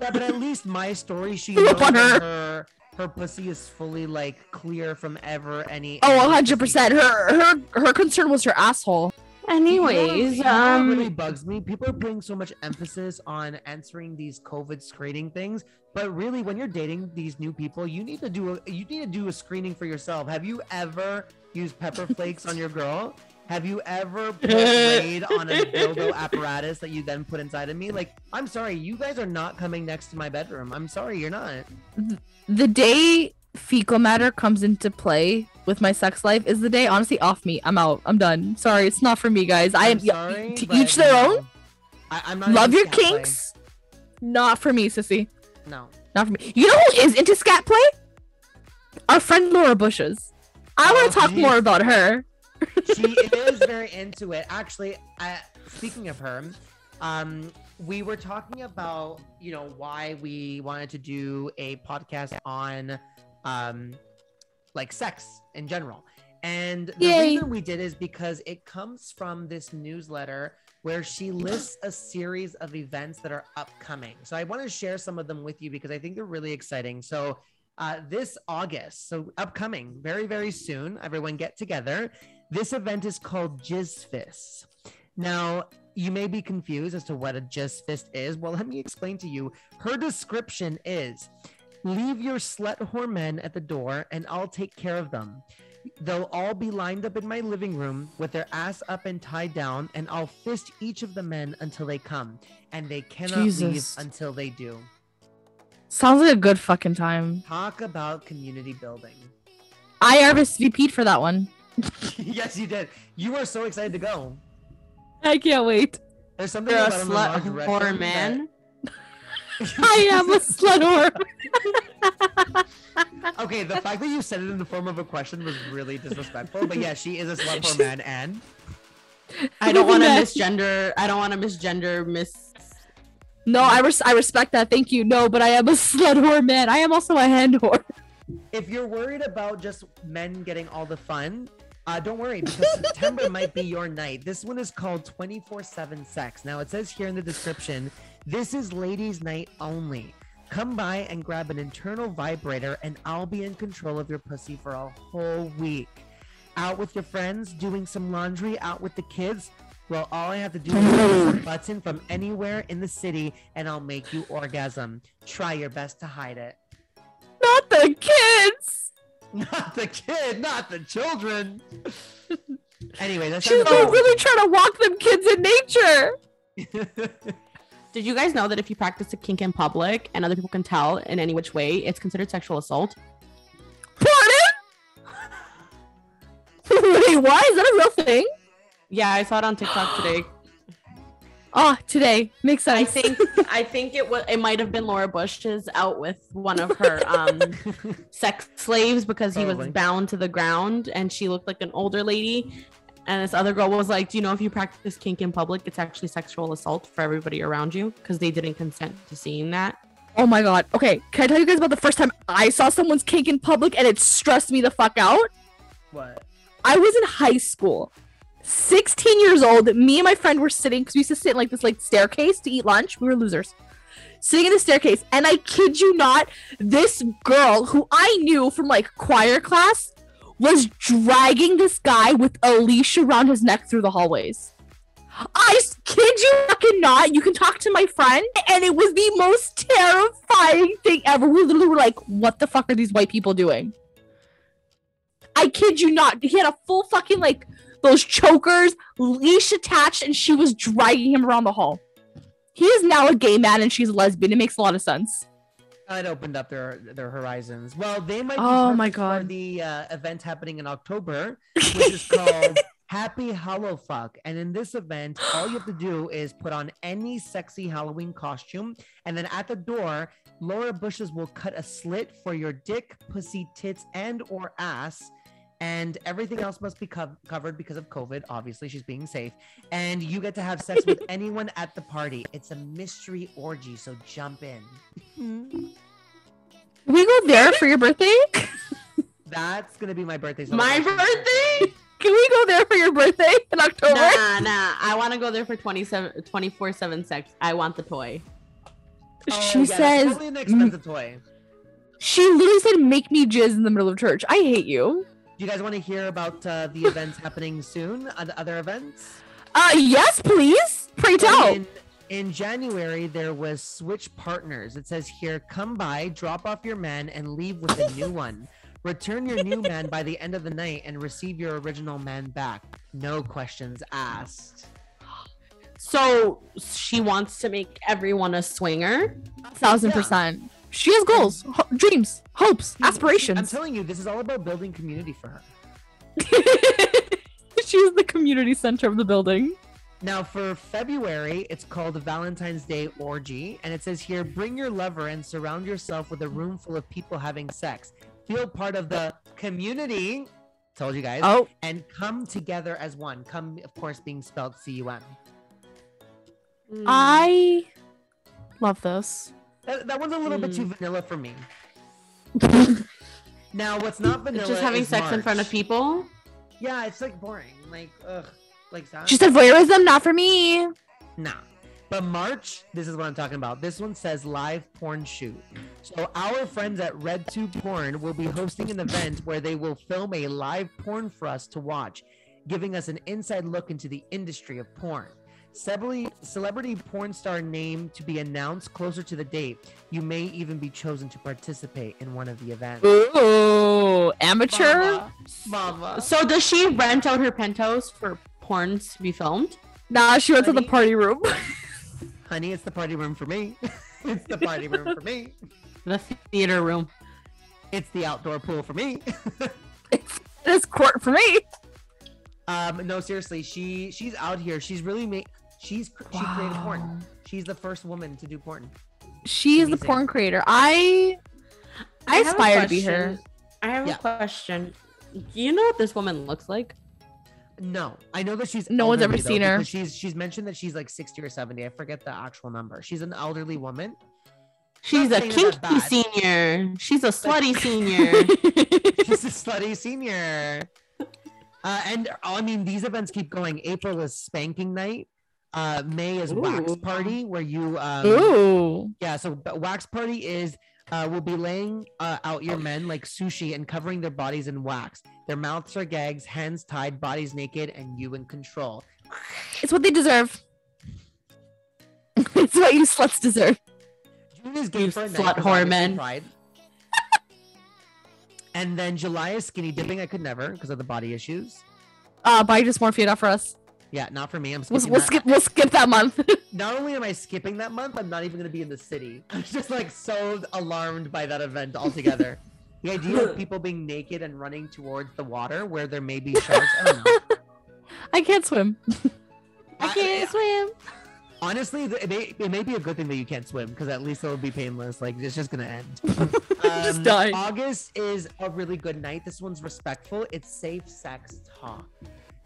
Yeah, but at least my story, she Threw knows up on her. her her pussy is fully like clear from ever any. Oh, any 100 percent. Her her her concern was her asshole. You know what- Anyways, you know what really um, bugs me. People are putting so much emphasis on answering these COVID screening things, but really, when you're dating these new people, you need to do a you need to do a screening for yourself. Have you ever used pepper flakes on your girl? Have you ever put <laughs> raid on a dildo apparatus that you then put inside of me? Like, I'm sorry, you guys are not coming next to my bedroom. I'm sorry, you're not. The day fecal matter comes into play with my sex life is the day honestly off me. I'm out. I'm done. Sorry, it's not for me, guys. I I'm sorry, to each their no. own. I, I'm not Love your scat play. kinks. Not for me, sissy. No. Not for me. You know who is into scat play? Our friend Laura Bushes. I Oh, want to talk she's- more about her. She is very into it. Actually, I, speaking of her, um, we were talking about you know why we wanted to do a podcast on um, like sex in general, and the Yay. reason we did is because it comes from this newsletter where she lists a series of events that are upcoming. So I want to share some of them with you because I think they're really exciting. So uh, this August, so upcoming, very very soon, everyone get together. This event is called Jizz Fist. Now, you may be confused as to what a Jizz Fist is. Well, let me explain to you. Her description is leave your slut whore men at the door and I'll take care of them. They'll all be lined up in my living room with their ass up and tied down, and I'll fist each of the men until they come, and they cannot leave until they do. Sounds like a good fucking time. Talk about community building. I RSVP'd for that one. <laughs> yes, you did. You were so excited to go. I can't wait. There's something You're a about him in slut Large whore Retro that- man. <laughs> I am a slut whore. <laughs> Okay, the fact that you said it in the form of a question was really disrespectful. But yeah, she is a slut for man, and I don't want to misgender. I don't want to misgender miss. No, I res- I respect that. Thank you. No, but I am a slut whore, man. I am also a hand whore. if you're worried about just men getting all the fun, uh, don't worry because September <laughs> might be your night. This one is called 24/7 Sex. Now it says here in the description, this is ladies' night only. Come by and grab an internal vibrator, and I'll be in control of your pussy for a whole week. Out with your friends, doing some laundry, out with the kids. Well, all I have to do is <laughs> a button from anywhere in the city, and I'll make you orgasm. Try your best to hide it. Not the kids. Not the kid, not the children. anyway, that's She's like really trying to walk them kids in nature. <laughs> Did you guys know that if you practice a kink in public and other people can tell in any which way, it's considered sexual assault? Pardon? <laughs> Wait, why is that a real thing? Yeah, I saw it on TikTok today. Oh, today makes sense. I think <laughs> I think it was it might have been Laura Bush's out with one of her um <laughs> sex slaves because he was bound to the ground and she looked like an older lady. And this other girl was like, Do you know if you practice kink in public, it's actually sexual assault for everybody around you? Because they didn't consent to seeing that. Oh my god. Okay, can I tell you guys about the first time I saw someone's kink in public and it stressed me the fuck out? what? I was in high school. 16 years old. Me and my friend were sitting because we used to sit in like this like staircase to eat lunch. We were losers. Sitting in the staircase, and I kid you not, this girl who I knew from like choir class was dragging this guy with a leash around his neck through the hallways. I kid you fucking not. You can talk to my friend, and it was the most terrifying thing ever. We literally were like, "What the fuck are these white people doing?" I kid you not. He had a full fucking like those chokers, leash attached, and she was dragging him around the hall. He is now a gay man and she's a lesbian. It makes a lot of sense. It opened up their their horizons. Well, they might. Be Oh my perfect for God. the uh, event happening in October, <laughs> which is called Happy Hollow Fuck. And in this event, all you have to do is put on any sexy Halloween costume, and then at the door, Laura Bushes will cut a slit for your dick, pussy, tits, and or ass. And everything else must be cov- covered because of COVID. Obviously, she's being safe. And you get to have sex with <laughs> anyone at the party. It's a mystery orgy, so jump in. Can we go there for your birthday? <laughs> That's gonna be my birthday. My birthday? Can we go there for your birthday in October? Nah, nah. I want to go there for 27 24 7 sex. I want the toy. Oh, she yeah, that's says probably an expensive toy. Mm. she literally said make me jizz in the middle of church. I hate you. Do you guys want to hear about uh, the events happening soon? Other events? Uh yes, please. Pray tell. In, in January, there was Switch Partners. It says here, come by, drop off your man, and leave with a new one. Return your new man by the end of the night and receive your original man back. No questions asked. So she wants to make everyone a swinger. thousand Yeah. percent. She has goals, ho- dreams, hopes, aspirations. I'm telling you, this is all about building community for her. <laughs> She's the community center of the building. Now, for February, it's called Valentine's Day Orgy, and it says here bring your lover and surround yourself with a room full of people having sex. Feel part of the community. Told you guys. Oh, And come together as one. Come, of course, being spelled C U M. Mm. Love this. That, that one's a little bit too hmm. vanilla for me. <laughs> Now, what's not vanilla? just having sex in front of people. Yeah, it's like boring. Like, ugh. Like that. She said voyeurism, not for me. Nah. But March, this is what I'm talking about. This one says live porn shoot. So our friends at RedTube Porn will be hosting an event where they will film a live porn for us to watch, giving us an inside look into the industry of porn. Celebrity, celebrity porn star name to be announced closer to the date. You may even be chosen to participate in one of the events. Ooh, amateur. Mama. So does she rent out her penthouse for porns to be filmed? Nah, she went to the party room. <laughs> Honey, it's the party room for me. <laughs> it's the party room for me. The theater room. It's the outdoor pool for me. <laughs> It's this court for me. Um, no, seriously, she she's out here. She's really made. She's cr- she created porn. She's the first woman to do porn. She is the porn creator. I I have a aspire to be her. I have Yeah. a question. Do you know what this woman looks like? No, I know that she's. No one's ever though, seen her. She's she's mentioned that she's like sixty or seventy. I forget the actual number. She's an elderly woman. She's Not a saying that kinky senior. She's a slutty senior. <laughs> She's a slutty <laughs> senior. Uh, and I mean, these events keep going. April is spanking night. Uh, May is wax party, where you um, Ooh. Yeah, so wax party is uh, we'll be laying uh, out your men like sushi and covering their bodies in wax. Their mouths are gags, hands tied, bodies naked, and you in control. It's what they deserve. <laughs> it's what you sluts deserve. June is gay You for a night, whore men. And then July is skinny dipping. I could never because of the body issues. Uh, buy dysmorphia not for us. Yeah, not for me. I'm We'll, skipping we'll that. skip. We'll skip that month. <laughs> Not only am I skipping that month, I'm not even going to be in the city. <laughs> I'm just like so alarmed by that event altogether. <laughs> the idea of people being naked and running towards the water where there may be sharks. I. I can't swim. I can't swim. Honestly, it may, it may be a good thing that you can't swim because at least it'll be painless. Like it's just gonna end. Just Um, die. August is a really good night. This one's respectful. It's safe sex talk.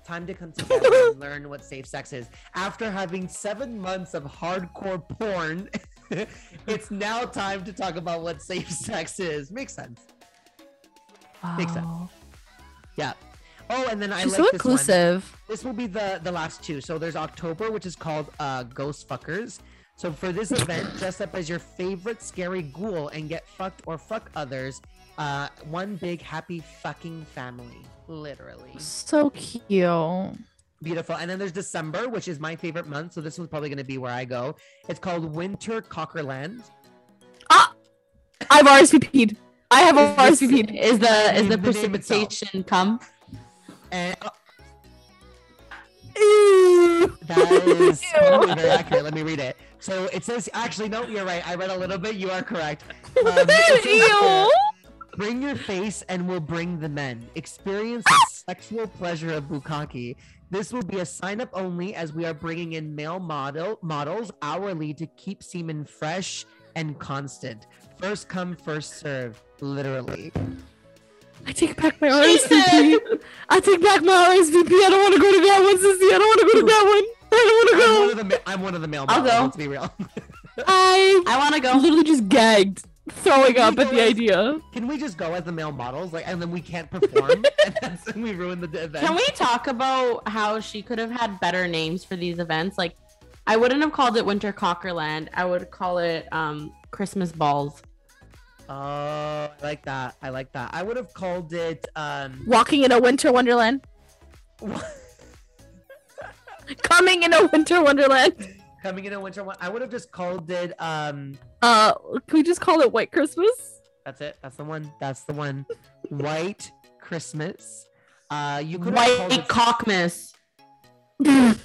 Time to come together and <laughs> learn what safe sex is. After having seven months of hardcore porn, <laughs> it's now time to talk about what safe sex is. Makes sense. Makes sense. Yeah. Oh, and then I She's like so this one. inclusive. This will be the the last two. So there's October, which is called uh, Ghost Fuckers. So for this event, dress up as your favorite scary ghoul and get fucked or fuck others. Uh, one big happy fucking family, literally So cute. beautiful. And then there's December, which is my favorite month. So this one's probably going to be where I go. It's called Winter Cockerland. Ah, I've RSVP'd. I have Is this- RSVP'd. Is the is the the itself. precipitation come? And uh, that is <laughs> totally very accurate. Let me read it. So it says, actually, no, you're right. I read a little bit. You are correct. Um, it says here, Ew. Bring your face and we'll bring the men. Experience the sexual pleasure of bukkake. This will be a sign up only as we are bringing in male model models hourly to keep semen fresh and constant. First come, first serve. Literally. I take back my RSVP. I take back my RSVP. I don't want to go to that one, Sissy. I don't want to go to that one. I don't I'm want one to of the ma- I'm one of the male I'll models. go. Let's be real. go. I I want to go. literally just gagged, throwing Can up at the as- idea. Can we just go as the male models, like, and then we can't perform, <laughs> <laughs> and that's we ruin the event? Can we talk about how she could have had better names for these events? Like, I wouldn't have called it Winter Cockerland. I would call it um Christmas Balls. Oh, I like that. I like that. I would have called it. um Walking in a winter wonderland. <laughs> Coming in a winter wonderland. Coming in a winter one. I would have just called it. um Uh, can we just call it White Christmas? That's it. That's the one. That's the one. <laughs> White Christmas. Uh, you could have called White it- cockmas. <laughs>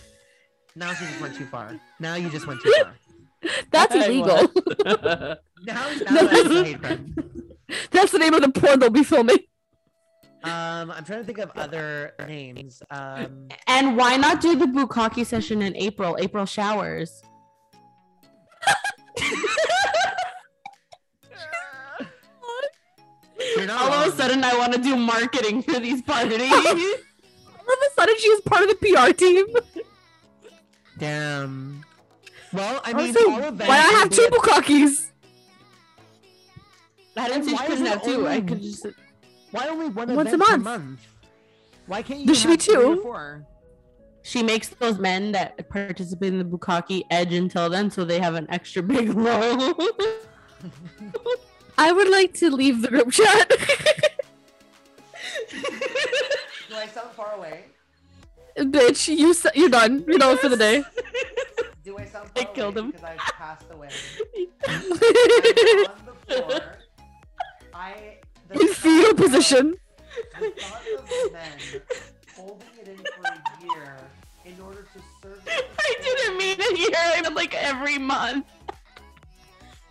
Now you just went too far. Now you just went too far. <laughs> That's illegal. Now, now No. that's a. That's the name of the porn they'll be filming. Um, I'm trying to think of other names. Um, and why not do the bukkake session in April? April showers. <laughs> you're not All of a sudden, I want to do marketing for these parties. <laughs> All of a sudden, she was part of the PR team. Damn. Well, I mean, Also, all events why I have two at- bukkakis? I didn't And say you why couldn't have two. I could just. Why only one Once a event per month. month? Why can't you There should be have three or two. four? She makes those men that participate in the bukkake edge until then, so they have an extra big <laughs> roll. I would like to leave the group chat. <laughs> Do I sound far away? Bitch, you s- you're done. You're done for the day. <laughs> Do I sound I far killed him. because I've passed away? I'm on the floor. I the In fetal thought of- position. The thought <laughs> of men holding it in for a year in order to serve. I didn't mean a year. I meant like every month.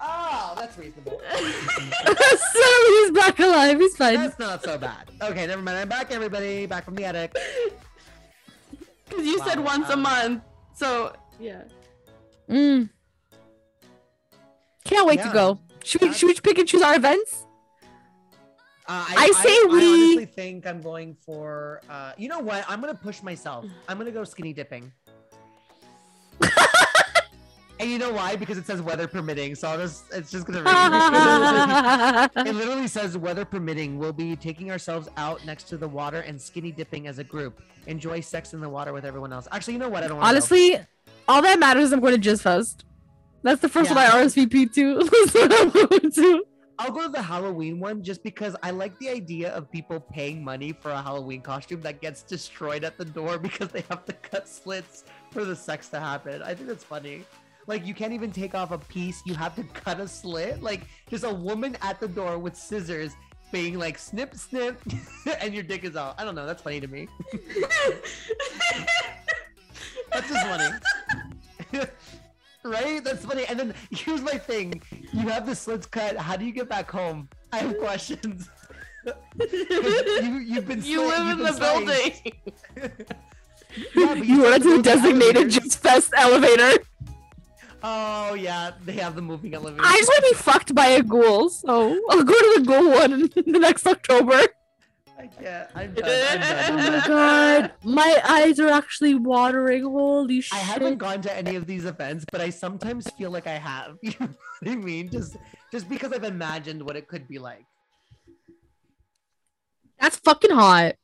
Oh, that's reasonable. <laughs> so he's back alive. He's fine. That's not so bad. Okay, never mind. I'm back, everybody. Back from the attic. Because you said Wow, once a um, month. So, yeah. Mm. Can't wait Yeah. to go. Should we, should we pick and choose our events? Uh, I say I, we- I honestly think I'm going for. Uh, you know what? I'm gonna push myself. I'm gonna go skinny dipping. <laughs> and you know why? Because it says weather permitting. So I'll just. It's just gonna. read. <laughs> it literally says weather permitting. We'll be taking ourselves out next to the water and skinny dipping as a group. Enjoy sex in the water with everyone else. Actually, you know what? I don't want. Honestly, all that matters is I'm going to Jizz Fest. That's the first Yeah. one I RSVP to. <laughs> That's what I'm going to. I'll go to the Halloween one just because I like the idea of people paying money for a Halloween costume that gets destroyed at the door <laughs> because they have to cut slits for the sex to happen. I think that's funny. Like you can't even take off a piece, you have to cut a slit. Like there's a woman at the door with scissors being like snip snip <laughs> and your dick is out. I don't know, that's funny to me. <laughs> That's just funny. Right? That's funny. And then here's my thing. You have the slits cut. How do you get back home? I have questions. <laughs> you, you've been You slit- live you've in been the slaying- building. <laughs> <laughs> Yeah, but You still run have to into a go to the designated elevators. Jizz Fest elevator. Oh yeah, they have the moving elevator. I just want to be fucked by a ghoul, so I'll go to the ghoul one in the next October. I can't. I'm <laughs> done. I'm done. Oh my god, my eyes are actually watering. Holy shit! I haven't gone to any of these events, but I sometimes feel like I have. <laughs> You know what I mean? Just just because I've imagined what it could be like. That's fucking hot.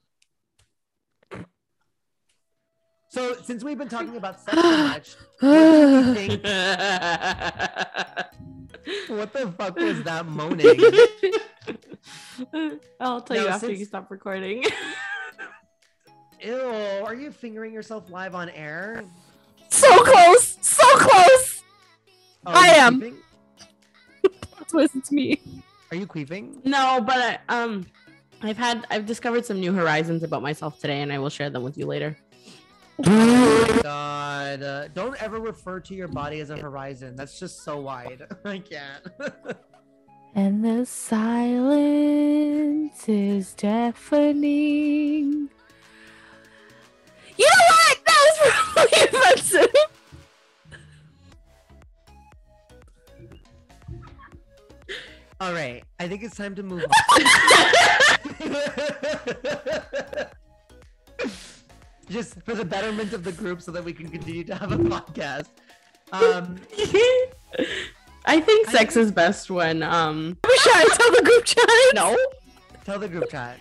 So since we've been talking about sex so <sighs> much, what <sighs> think? What the fuck was that moaning? <laughs> I'll tell you after since- you stop recording. Ew, are you fingering yourself live on air? so close, so close. Oh, I am. queefing? That's what it's me. Are you queefing? no, but I, um, I've had I've discovered some new horizons about myself today, and I will share them with you later. God. Uh, don't ever refer to your body as a horizon. That's just so wide. <laughs> I can't. <laughs> And the silence is deafening. You know what? That was really offensive. All right. I think it's time to move <laughs> on. Just for the betterment of the group so that we can continue to have a podcast. Um, <laughs> I think sex is best when um <laughs> Should I tell the group chat? no tell the group chat.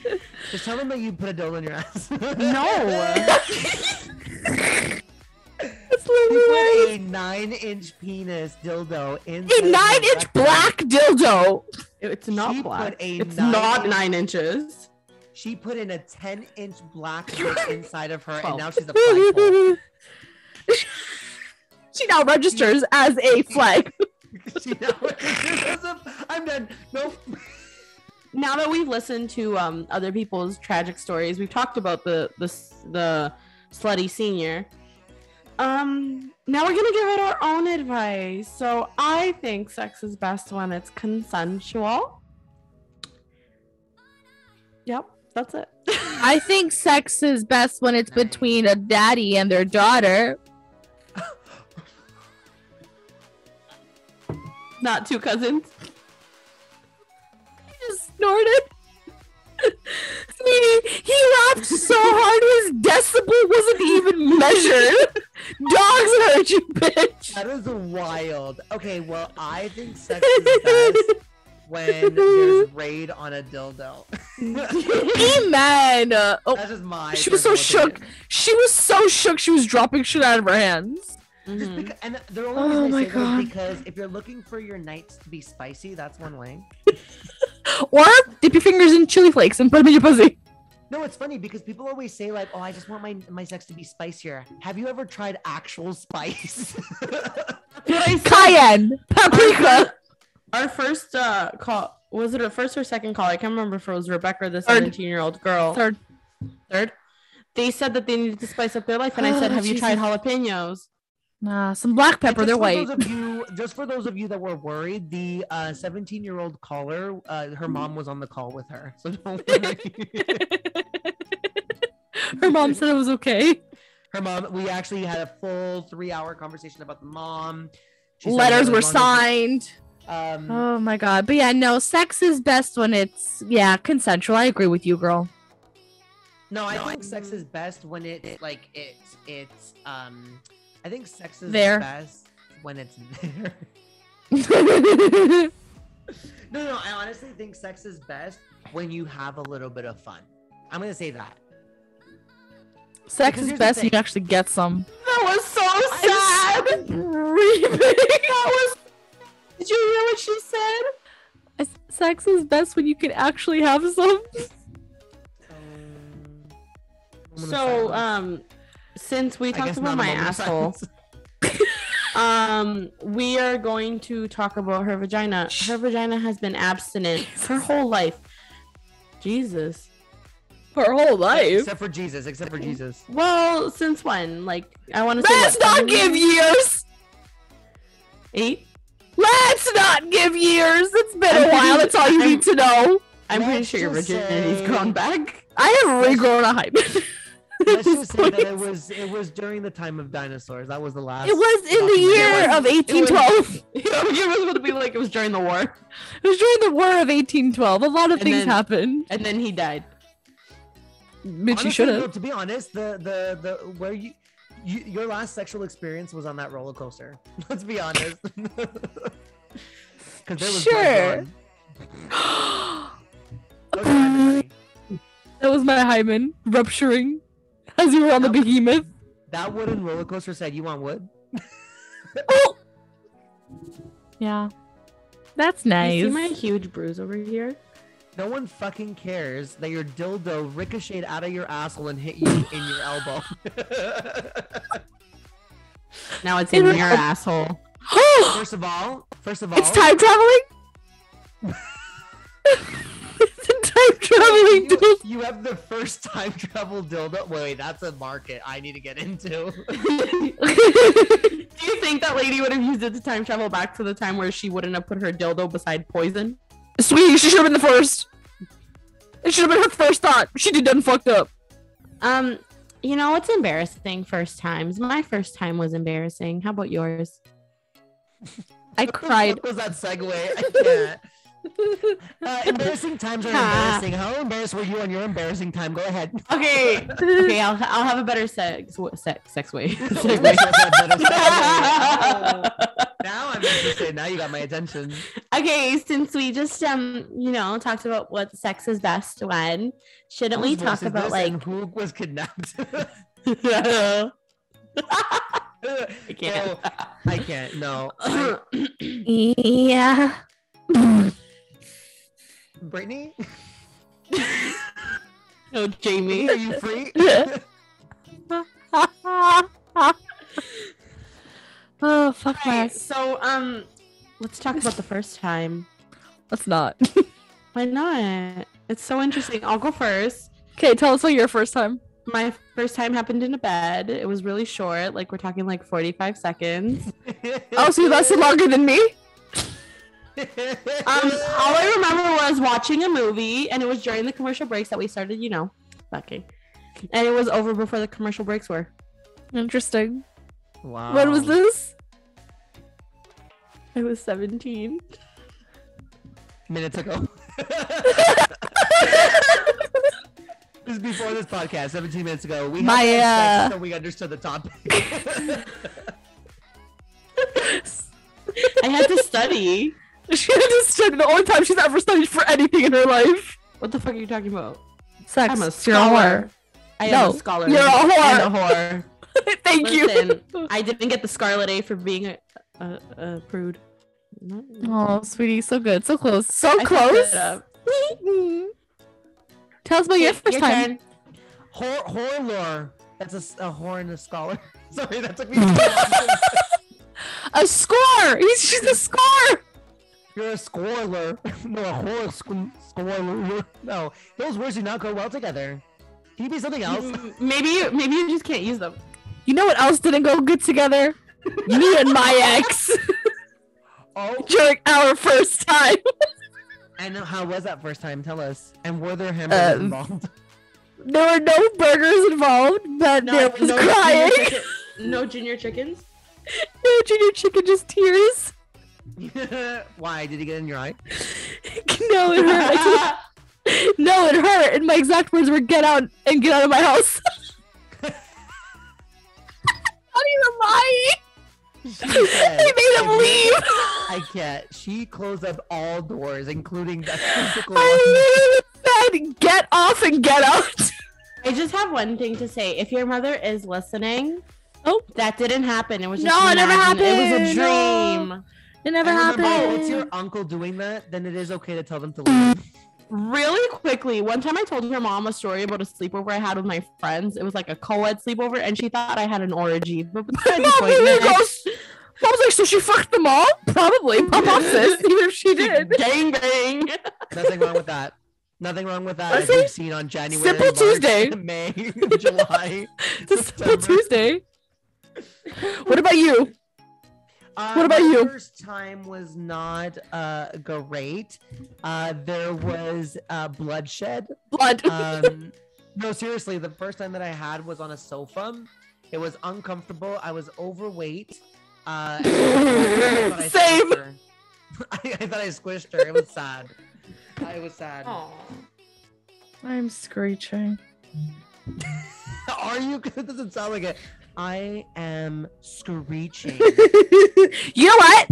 Just tell them that you put a dildo in your ass. No. <laughs> That's You put a nine-inch penis dildo in A nine-inch black dildo. it's not She black. put a It's nine not inch- nine inches. She put in a 10-inch black <laughs> inside of her, and now she's a flagpole. <laughs> she now registers as a flag. <laughs> she now I'm done. Nope. now that we've listened to um other people's tragic stories, we've talked about the the the slutty senior. Um, now we're gonna give it our own advice. So I think sex is best when it's consensual. Yep, that's it. I think sex is best when it's between a daddy and their daughter. Not two cousins. He just snorted. Sweetie, he laughed so hard his decibel wasn't even measured. Dogs heard you, bitch. That is wild. Okay, well, I think sex is best when there's raid on a dildo. Amen. <laughs> Oh, That's just my. she was so personal shook. opinion. She was so shook. She was dropping shit out of her hands. Just Mhm. because, and the only Oh reason I say that God. is because if you're looking for your nights to be spicy, that's one way. <laughs> Or dip your fingers in chili flakes and put them in your pussy. No, it's funny because people always say like, "Oh, I just want my my sex to be spicier." Have you ever tried actual spice? That's what I said. Cayenne, paprika. Our first uh call was it a first or second call? I can't remember if it was Rebecca, the 17 year old girl. Third. Third. They said that they needed to spice up their life, and I said, Oh, "Have you tried jalapenos?" Nah, some black pepper. They're just for white. Those of you, just for those of you that were worried, the 17 year old caller, uh, her mom was on the call with her, so don't worry. <laughs> Her mom said it was okay. her mom, we actually had a full three hour conversation about the mom. She Letters were as long signed. Um, Oh my god. But yeah, no, sex is best when it's yeah, consensual. I agree with you, girl. no, I think sex is best when it's like it's it's um. I think sex is There. best when it's there. <laughs> <laughs> No, no, I honestly think sex is best when you have a little bit of fun. I'm gonna say that. sex Because is best when you actually get some. That was so sad. Breathing. <laughs> That was. Did you hear what she said? Sex is best when you can actually have some. Um, So, um, since we talked about my asshole, <laughs> <laughs> um, we are going to talk about her vagina. Her vagina has been abstinent her whole life. Jesus. Her whole life. Except for Jesus. Except for Jesus. Well, since when? Like, I want to say. Let's not give years? years. Eight. Let's not give years. It's been I'm a while. pretty- That's all you I'm- need to know. I'm pretty sure your just virginity's say- grown back. I have regrown a hymen. <laughs> Let's <laughs> just say that it was it was during the time of dinosaurs. That was the last. It was in the year was- of it was- 1812. You <laughs> it was going to be like it was during the war, It was during the War of 1812. A lot of And things then- happened. and then he died. Bitch, you should have. To be honest, the the the where you. You, your last sexual experience was on that roller coaster. <laughs> Let's be honest. <laughs> Because there was blood Sure. drawn. <gasps> Those are my memory. that was my hymen rupturing as you were on the That- behemoth. That wooden roller coaster said, "You want wood?" <laughs> oh! Yeah. That's nice. You nice. see my huge bruise over here? No one fucking cares that your dildo ricocheted out of your asshole and hit you in your elbow. <laughs> Now it's in It- your asshole. <gasps> first of all, first of all, it's time traveling? <laughs> it's a time traveling you, dude. you have the first time travel dildo. Wait, that's a market I need to get into. <laughs> Do you think that lady would have used it to time travel back to the time where she wouldn't have put her dildo beside poison? Sweetie, she should have been the first. It should have been her first thought. She did done fucked up. Um, you know, it's embarrassing first times. My first time was embarrassing. How about yours? I <laughs> cried. What was that segue? I can't. <laughs> Uh, embarrassing times are <laughs> embarrassing. How embarrassed were you on your embarrassing time? Go ahead. Okay, okay, I'll, I'll have a better sex sex sex way. Segue. That's a better segue. now I'm interested. Now you got my attention. okay, since we just um, you know, talked about what sex is best when, shouldn't we Whose voice talk about like who was kidnapped? <laughs> <laughs> I can't. I can't. No. Yeah. Brittany, <laughs> no, Jamie. are you free? Oh fuck Okay, so um, let's talk about the first time. Let's not. <laughs> Why not? It's so interesting. I'll go first. Okay, tell us about your first time. My first time happened in a bed. It was really short. Like we're talking like 45 seconds. <laughs> Oh, so you lasted longer than me? <laughs> Um, all I remember was watching a movie, and it was during the commercial breaks that we started, you know, fucking. And it was over before the commercial breaks were. Interesting. Wow. When was this? I was 17. Minutes ago. <laughs> this is before this podcast, 17 minutes ago. We My, had uh, sex, so we understood the topic. <laughs> I had to study. She had to study the only time she's ever studied for anything in her life. What the fuck are you talking about? Sex. I'm a You're scholar. I am No, a scholar. you're a whore. And a whore. <laughs> Thank Listen, you. <laughs> I didn't get the Scarlet A for being a, a, a prude. Oh, sweetie, so good, so close, so I close. <laughs> Tell us about your Okay, first time. turn. Horror, horror lore. That's a whore and a scholar. Sorry, that took me. too long to- A score. He's she's a score. You're a scorer. No, a horror sc- scorer. No, those words do not go well together. Can you be something else? Maybe maybe you just can't use them. You know what else didn't go good together? Me and my ex <laughs> Oh, during our first time. <laughs> and how was that first time? Tell us. And were there hamburgers Um, involved? <laughs> There were no burgers involved, but there was crying. Junior chicken, no junior chickens. No junior chicken, just tears. Why did he get in your eye? No, it hurt. No, it hurt. And my exact words were, "Get out and get out of my house." Not even lying. She They made him "If leave. I can't. She closed up all doors, including the physical one. I literally said, "Get off and get out." I just have one thing to say. If your mother is listening, Oh. that didn't happen. It was just No, it never imagined- It was a happened. No. dream. It never And remember, oh, happened. if it's your uncle doing that, then it is okay to tell them to leave. Really quickly, one time I told her mom a story about a sleepover I had with my friends. It was like a co-ed sleepover, and she thought I had an orgy. <laughs> But beside <laughs> the Mom, point, there man, goes- Mom was like, so she fucked them all? <laughs> Probably. Pop off, sis. Even if she did. gang bang. Nothing wrong with that. Nothing wrong with that. As Listen, we've seen on January, Simple March, Tuesday. May, July. It's a simple Tuesday. What about you? Uh, What about my you? First time was not uh, great. Uh, there was uh, bloodshed. Blood. <laughs> Um, no, seriously, the first time that I had was on a sofa. It was uncomfortable. I was overweight. Uh, I thought I Same. squished her. <laughs> I, <laughs> I thought I squished her. It was sad. I was sad. I'm screeching. Are you? It doesn't sound like it. I am screeching. <laughs> you know what?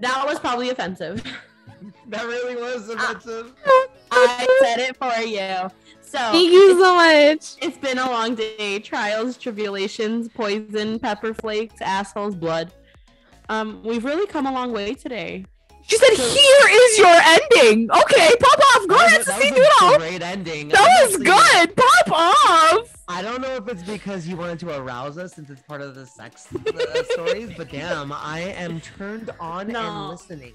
That was probably offensive. <laughs> that really was offensive. <laughs> I said it for you. So Thank you so much. it's been a long day. Trials, tribulations, poison, pepper flakes, assholes, blood. Um, we've really come a long way today. She said, "Here is your ending." Okay, pop off. Go That ahead, was, that Sissy was a great ending. That was good. Pop off. I don't know if it's because you wanted to arouse us since it's part of the sex uh, stories, but damn, I am turned on No. and listening.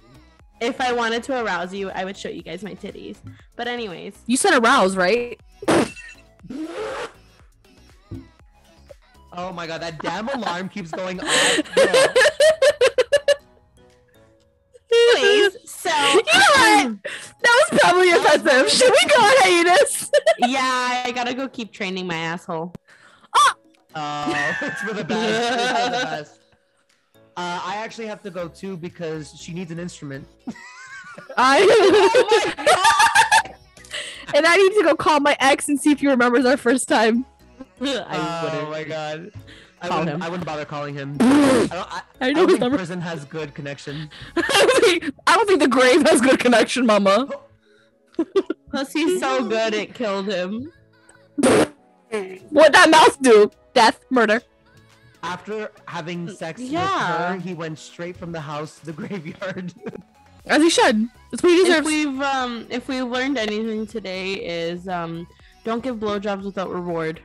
If I wanted to arouse you, I would show you guys my titties. But anyways, You said arouse, right? Oh my god, that damn alarm keeps going off. <laughs> Bro, <laughs> You know what? That was probably offensive. Should we go on hiatus? <laughs> yeah, I gotta go keep training my asshole. Oh, it's for the best. It's for the <laughs> best. Uh, I actually have to go too because she needs an instrument. I. and I need to go call my ex and see if he remembers our first time. I oh my god. I Call wouldn't, him. I wouldn't bother calling him. <laughs> I don't, I, I I know don't his think number. prison has good connection. <laughs> I don't think- I don't think the grave has good connection, Mama. <laughs> Plus, he's so good, it killed him. What that mouth do? Death, murder. After having sex Yeah. with her, he went straight from the house to the graveyard. As he should. That's what he If we've um, if we learned anything today is um, don't give blowjobs without reward.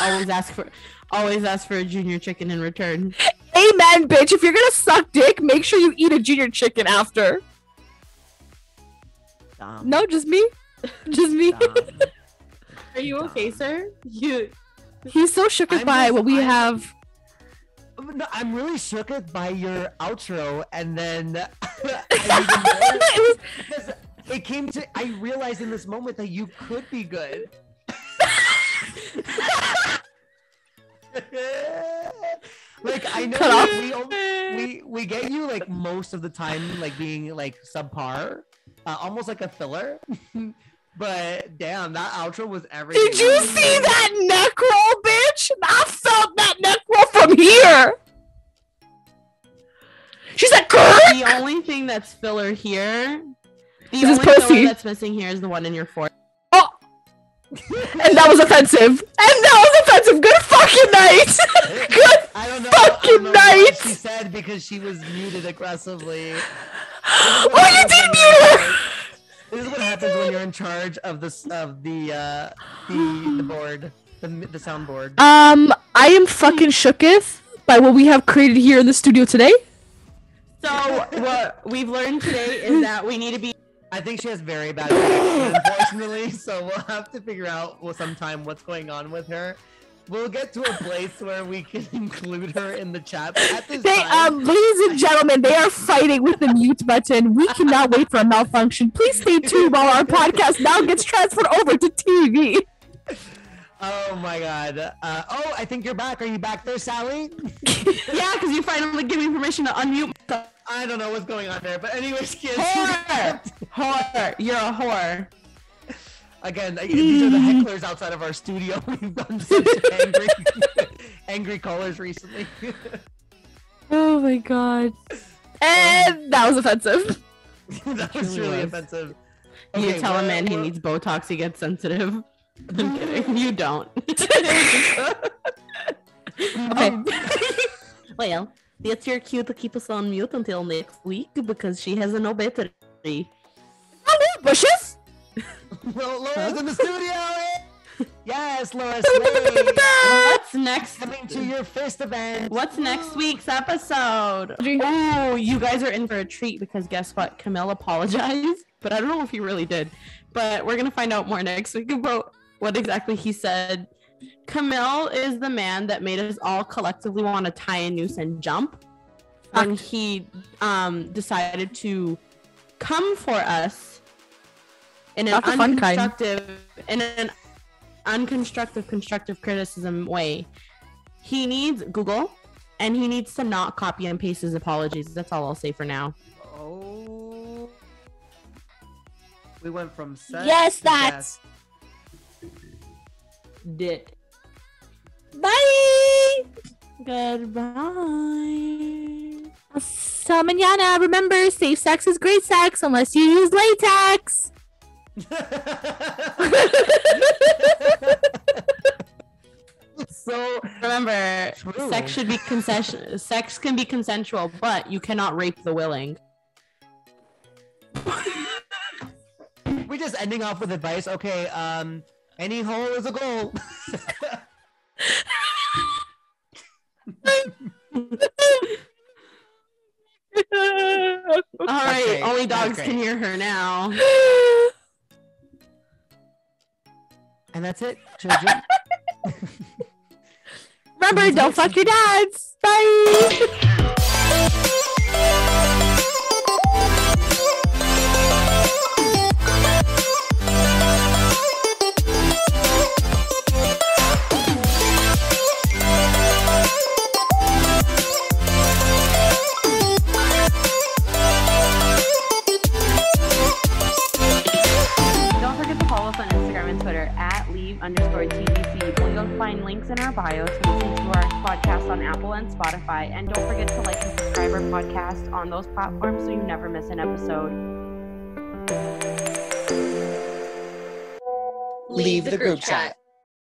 Always ask for, always ask for a junior chicken in return. Amen, bitch. If you're gonna suck dick, make sure you eat a junior chicken after. Dumb. No, just me. Just me. <laughs> Are you okay, sir? You He's so shook I'm by just- what we I'm- have. No, I'm really shook by your outro, and then <laughs> and even <laughs> more- It was- it came to. I realized in this moment that you could be good. <laughs> like I know Cut we, only, we we get you like most of the time like being like subpar, uh, almost like a filler. <laughs> but damn, that outro was everything. Did you see that neck roll, bitch? I felt that neck roll from here. She's like, "Grr!" the only thing that's filler here. The Is only filler pussy. that's missing here is the one in your forehead. And that was offensive. And that was offensive. Good fucking night. <laughs> Good. I don't know. fucking I don't know night. What she said because she was muted aggressively. Oh, you did mute her. This is what happens when you're in charge of this of the uh the the board, the the soundboard. Um, I am fucking shooketh by what we have created here in the studio today. So what we've learned today is that we need to be I think she has very bad connection, unfortunately. <laughs> So we'll have to figure out well, sometime what's going on with her. We'll get to a place where we can <laughs> include her in the chat. But at this They, time, um, ladies and gentlemen, they are fighting with the mute button. We cannot wait for a malfunction. Please stay tuned while our podcast now gets transferred over to TV. <laughs> oh my god. Uh, oh, I think you're back. Are you back there, Sally? <laughs> Yeah, because you finally give me permission to unmute myself. I don't know what's going on there, but anyways, <laughs> kids. Whore! Whore! You're a whore. Again, these are the hecklers outside of our studio. <laughs> We've gotten such angry, angry callers recently. Oh my god. And that was offensive. that was really offensive. you Okay, tell a we're- man he needs Botox he gets sensitive. <laughs> I'm kidding. <laughs> You don't. <laughs> Okay. Um, well, that's your cue to keep us on mute until next week because she has no battery. Hello, bushes? Well, Laura's in the studio. Yes, Laura What's next? coming to your first event. What's next week's episode? Oh, you guys are in for a treat because guess what? Camille apologized, but I don't know if he really did. But we're gonna find out more next week about what exactly he said. Camille is the man that made us all collectively want to tie a noose and jump when he um decided to come for us in an Not the fun kind. unconstructive in an unconstructive constructive criticism way. He needs Google and he needs to not copy and paste his apologies. That's all I'll say for now. Oh. We went from sex Yes, to that's- death. Dit. Bye! Goodbye. Hasta mañana. Remember, safe sex is great sex unless you use latex. so Remember, True. sex should be concession. sex can be consensual, but you cannot rape the willing. we're just ending off with advice. Okay, um, any hole is a goal. <laughs> All right, great. only dogs can hear her now. and that's it, children. Remember, don't fuck your dads. Bye! Follow us on Instagram and Twitter at leave underscore TBC. Where you'll find links in our bio to listen to our podcast on Apple and Spotify. And don't forget to like and subscribe our podcast on those platforms so you never miss an episode. Leave the group chat.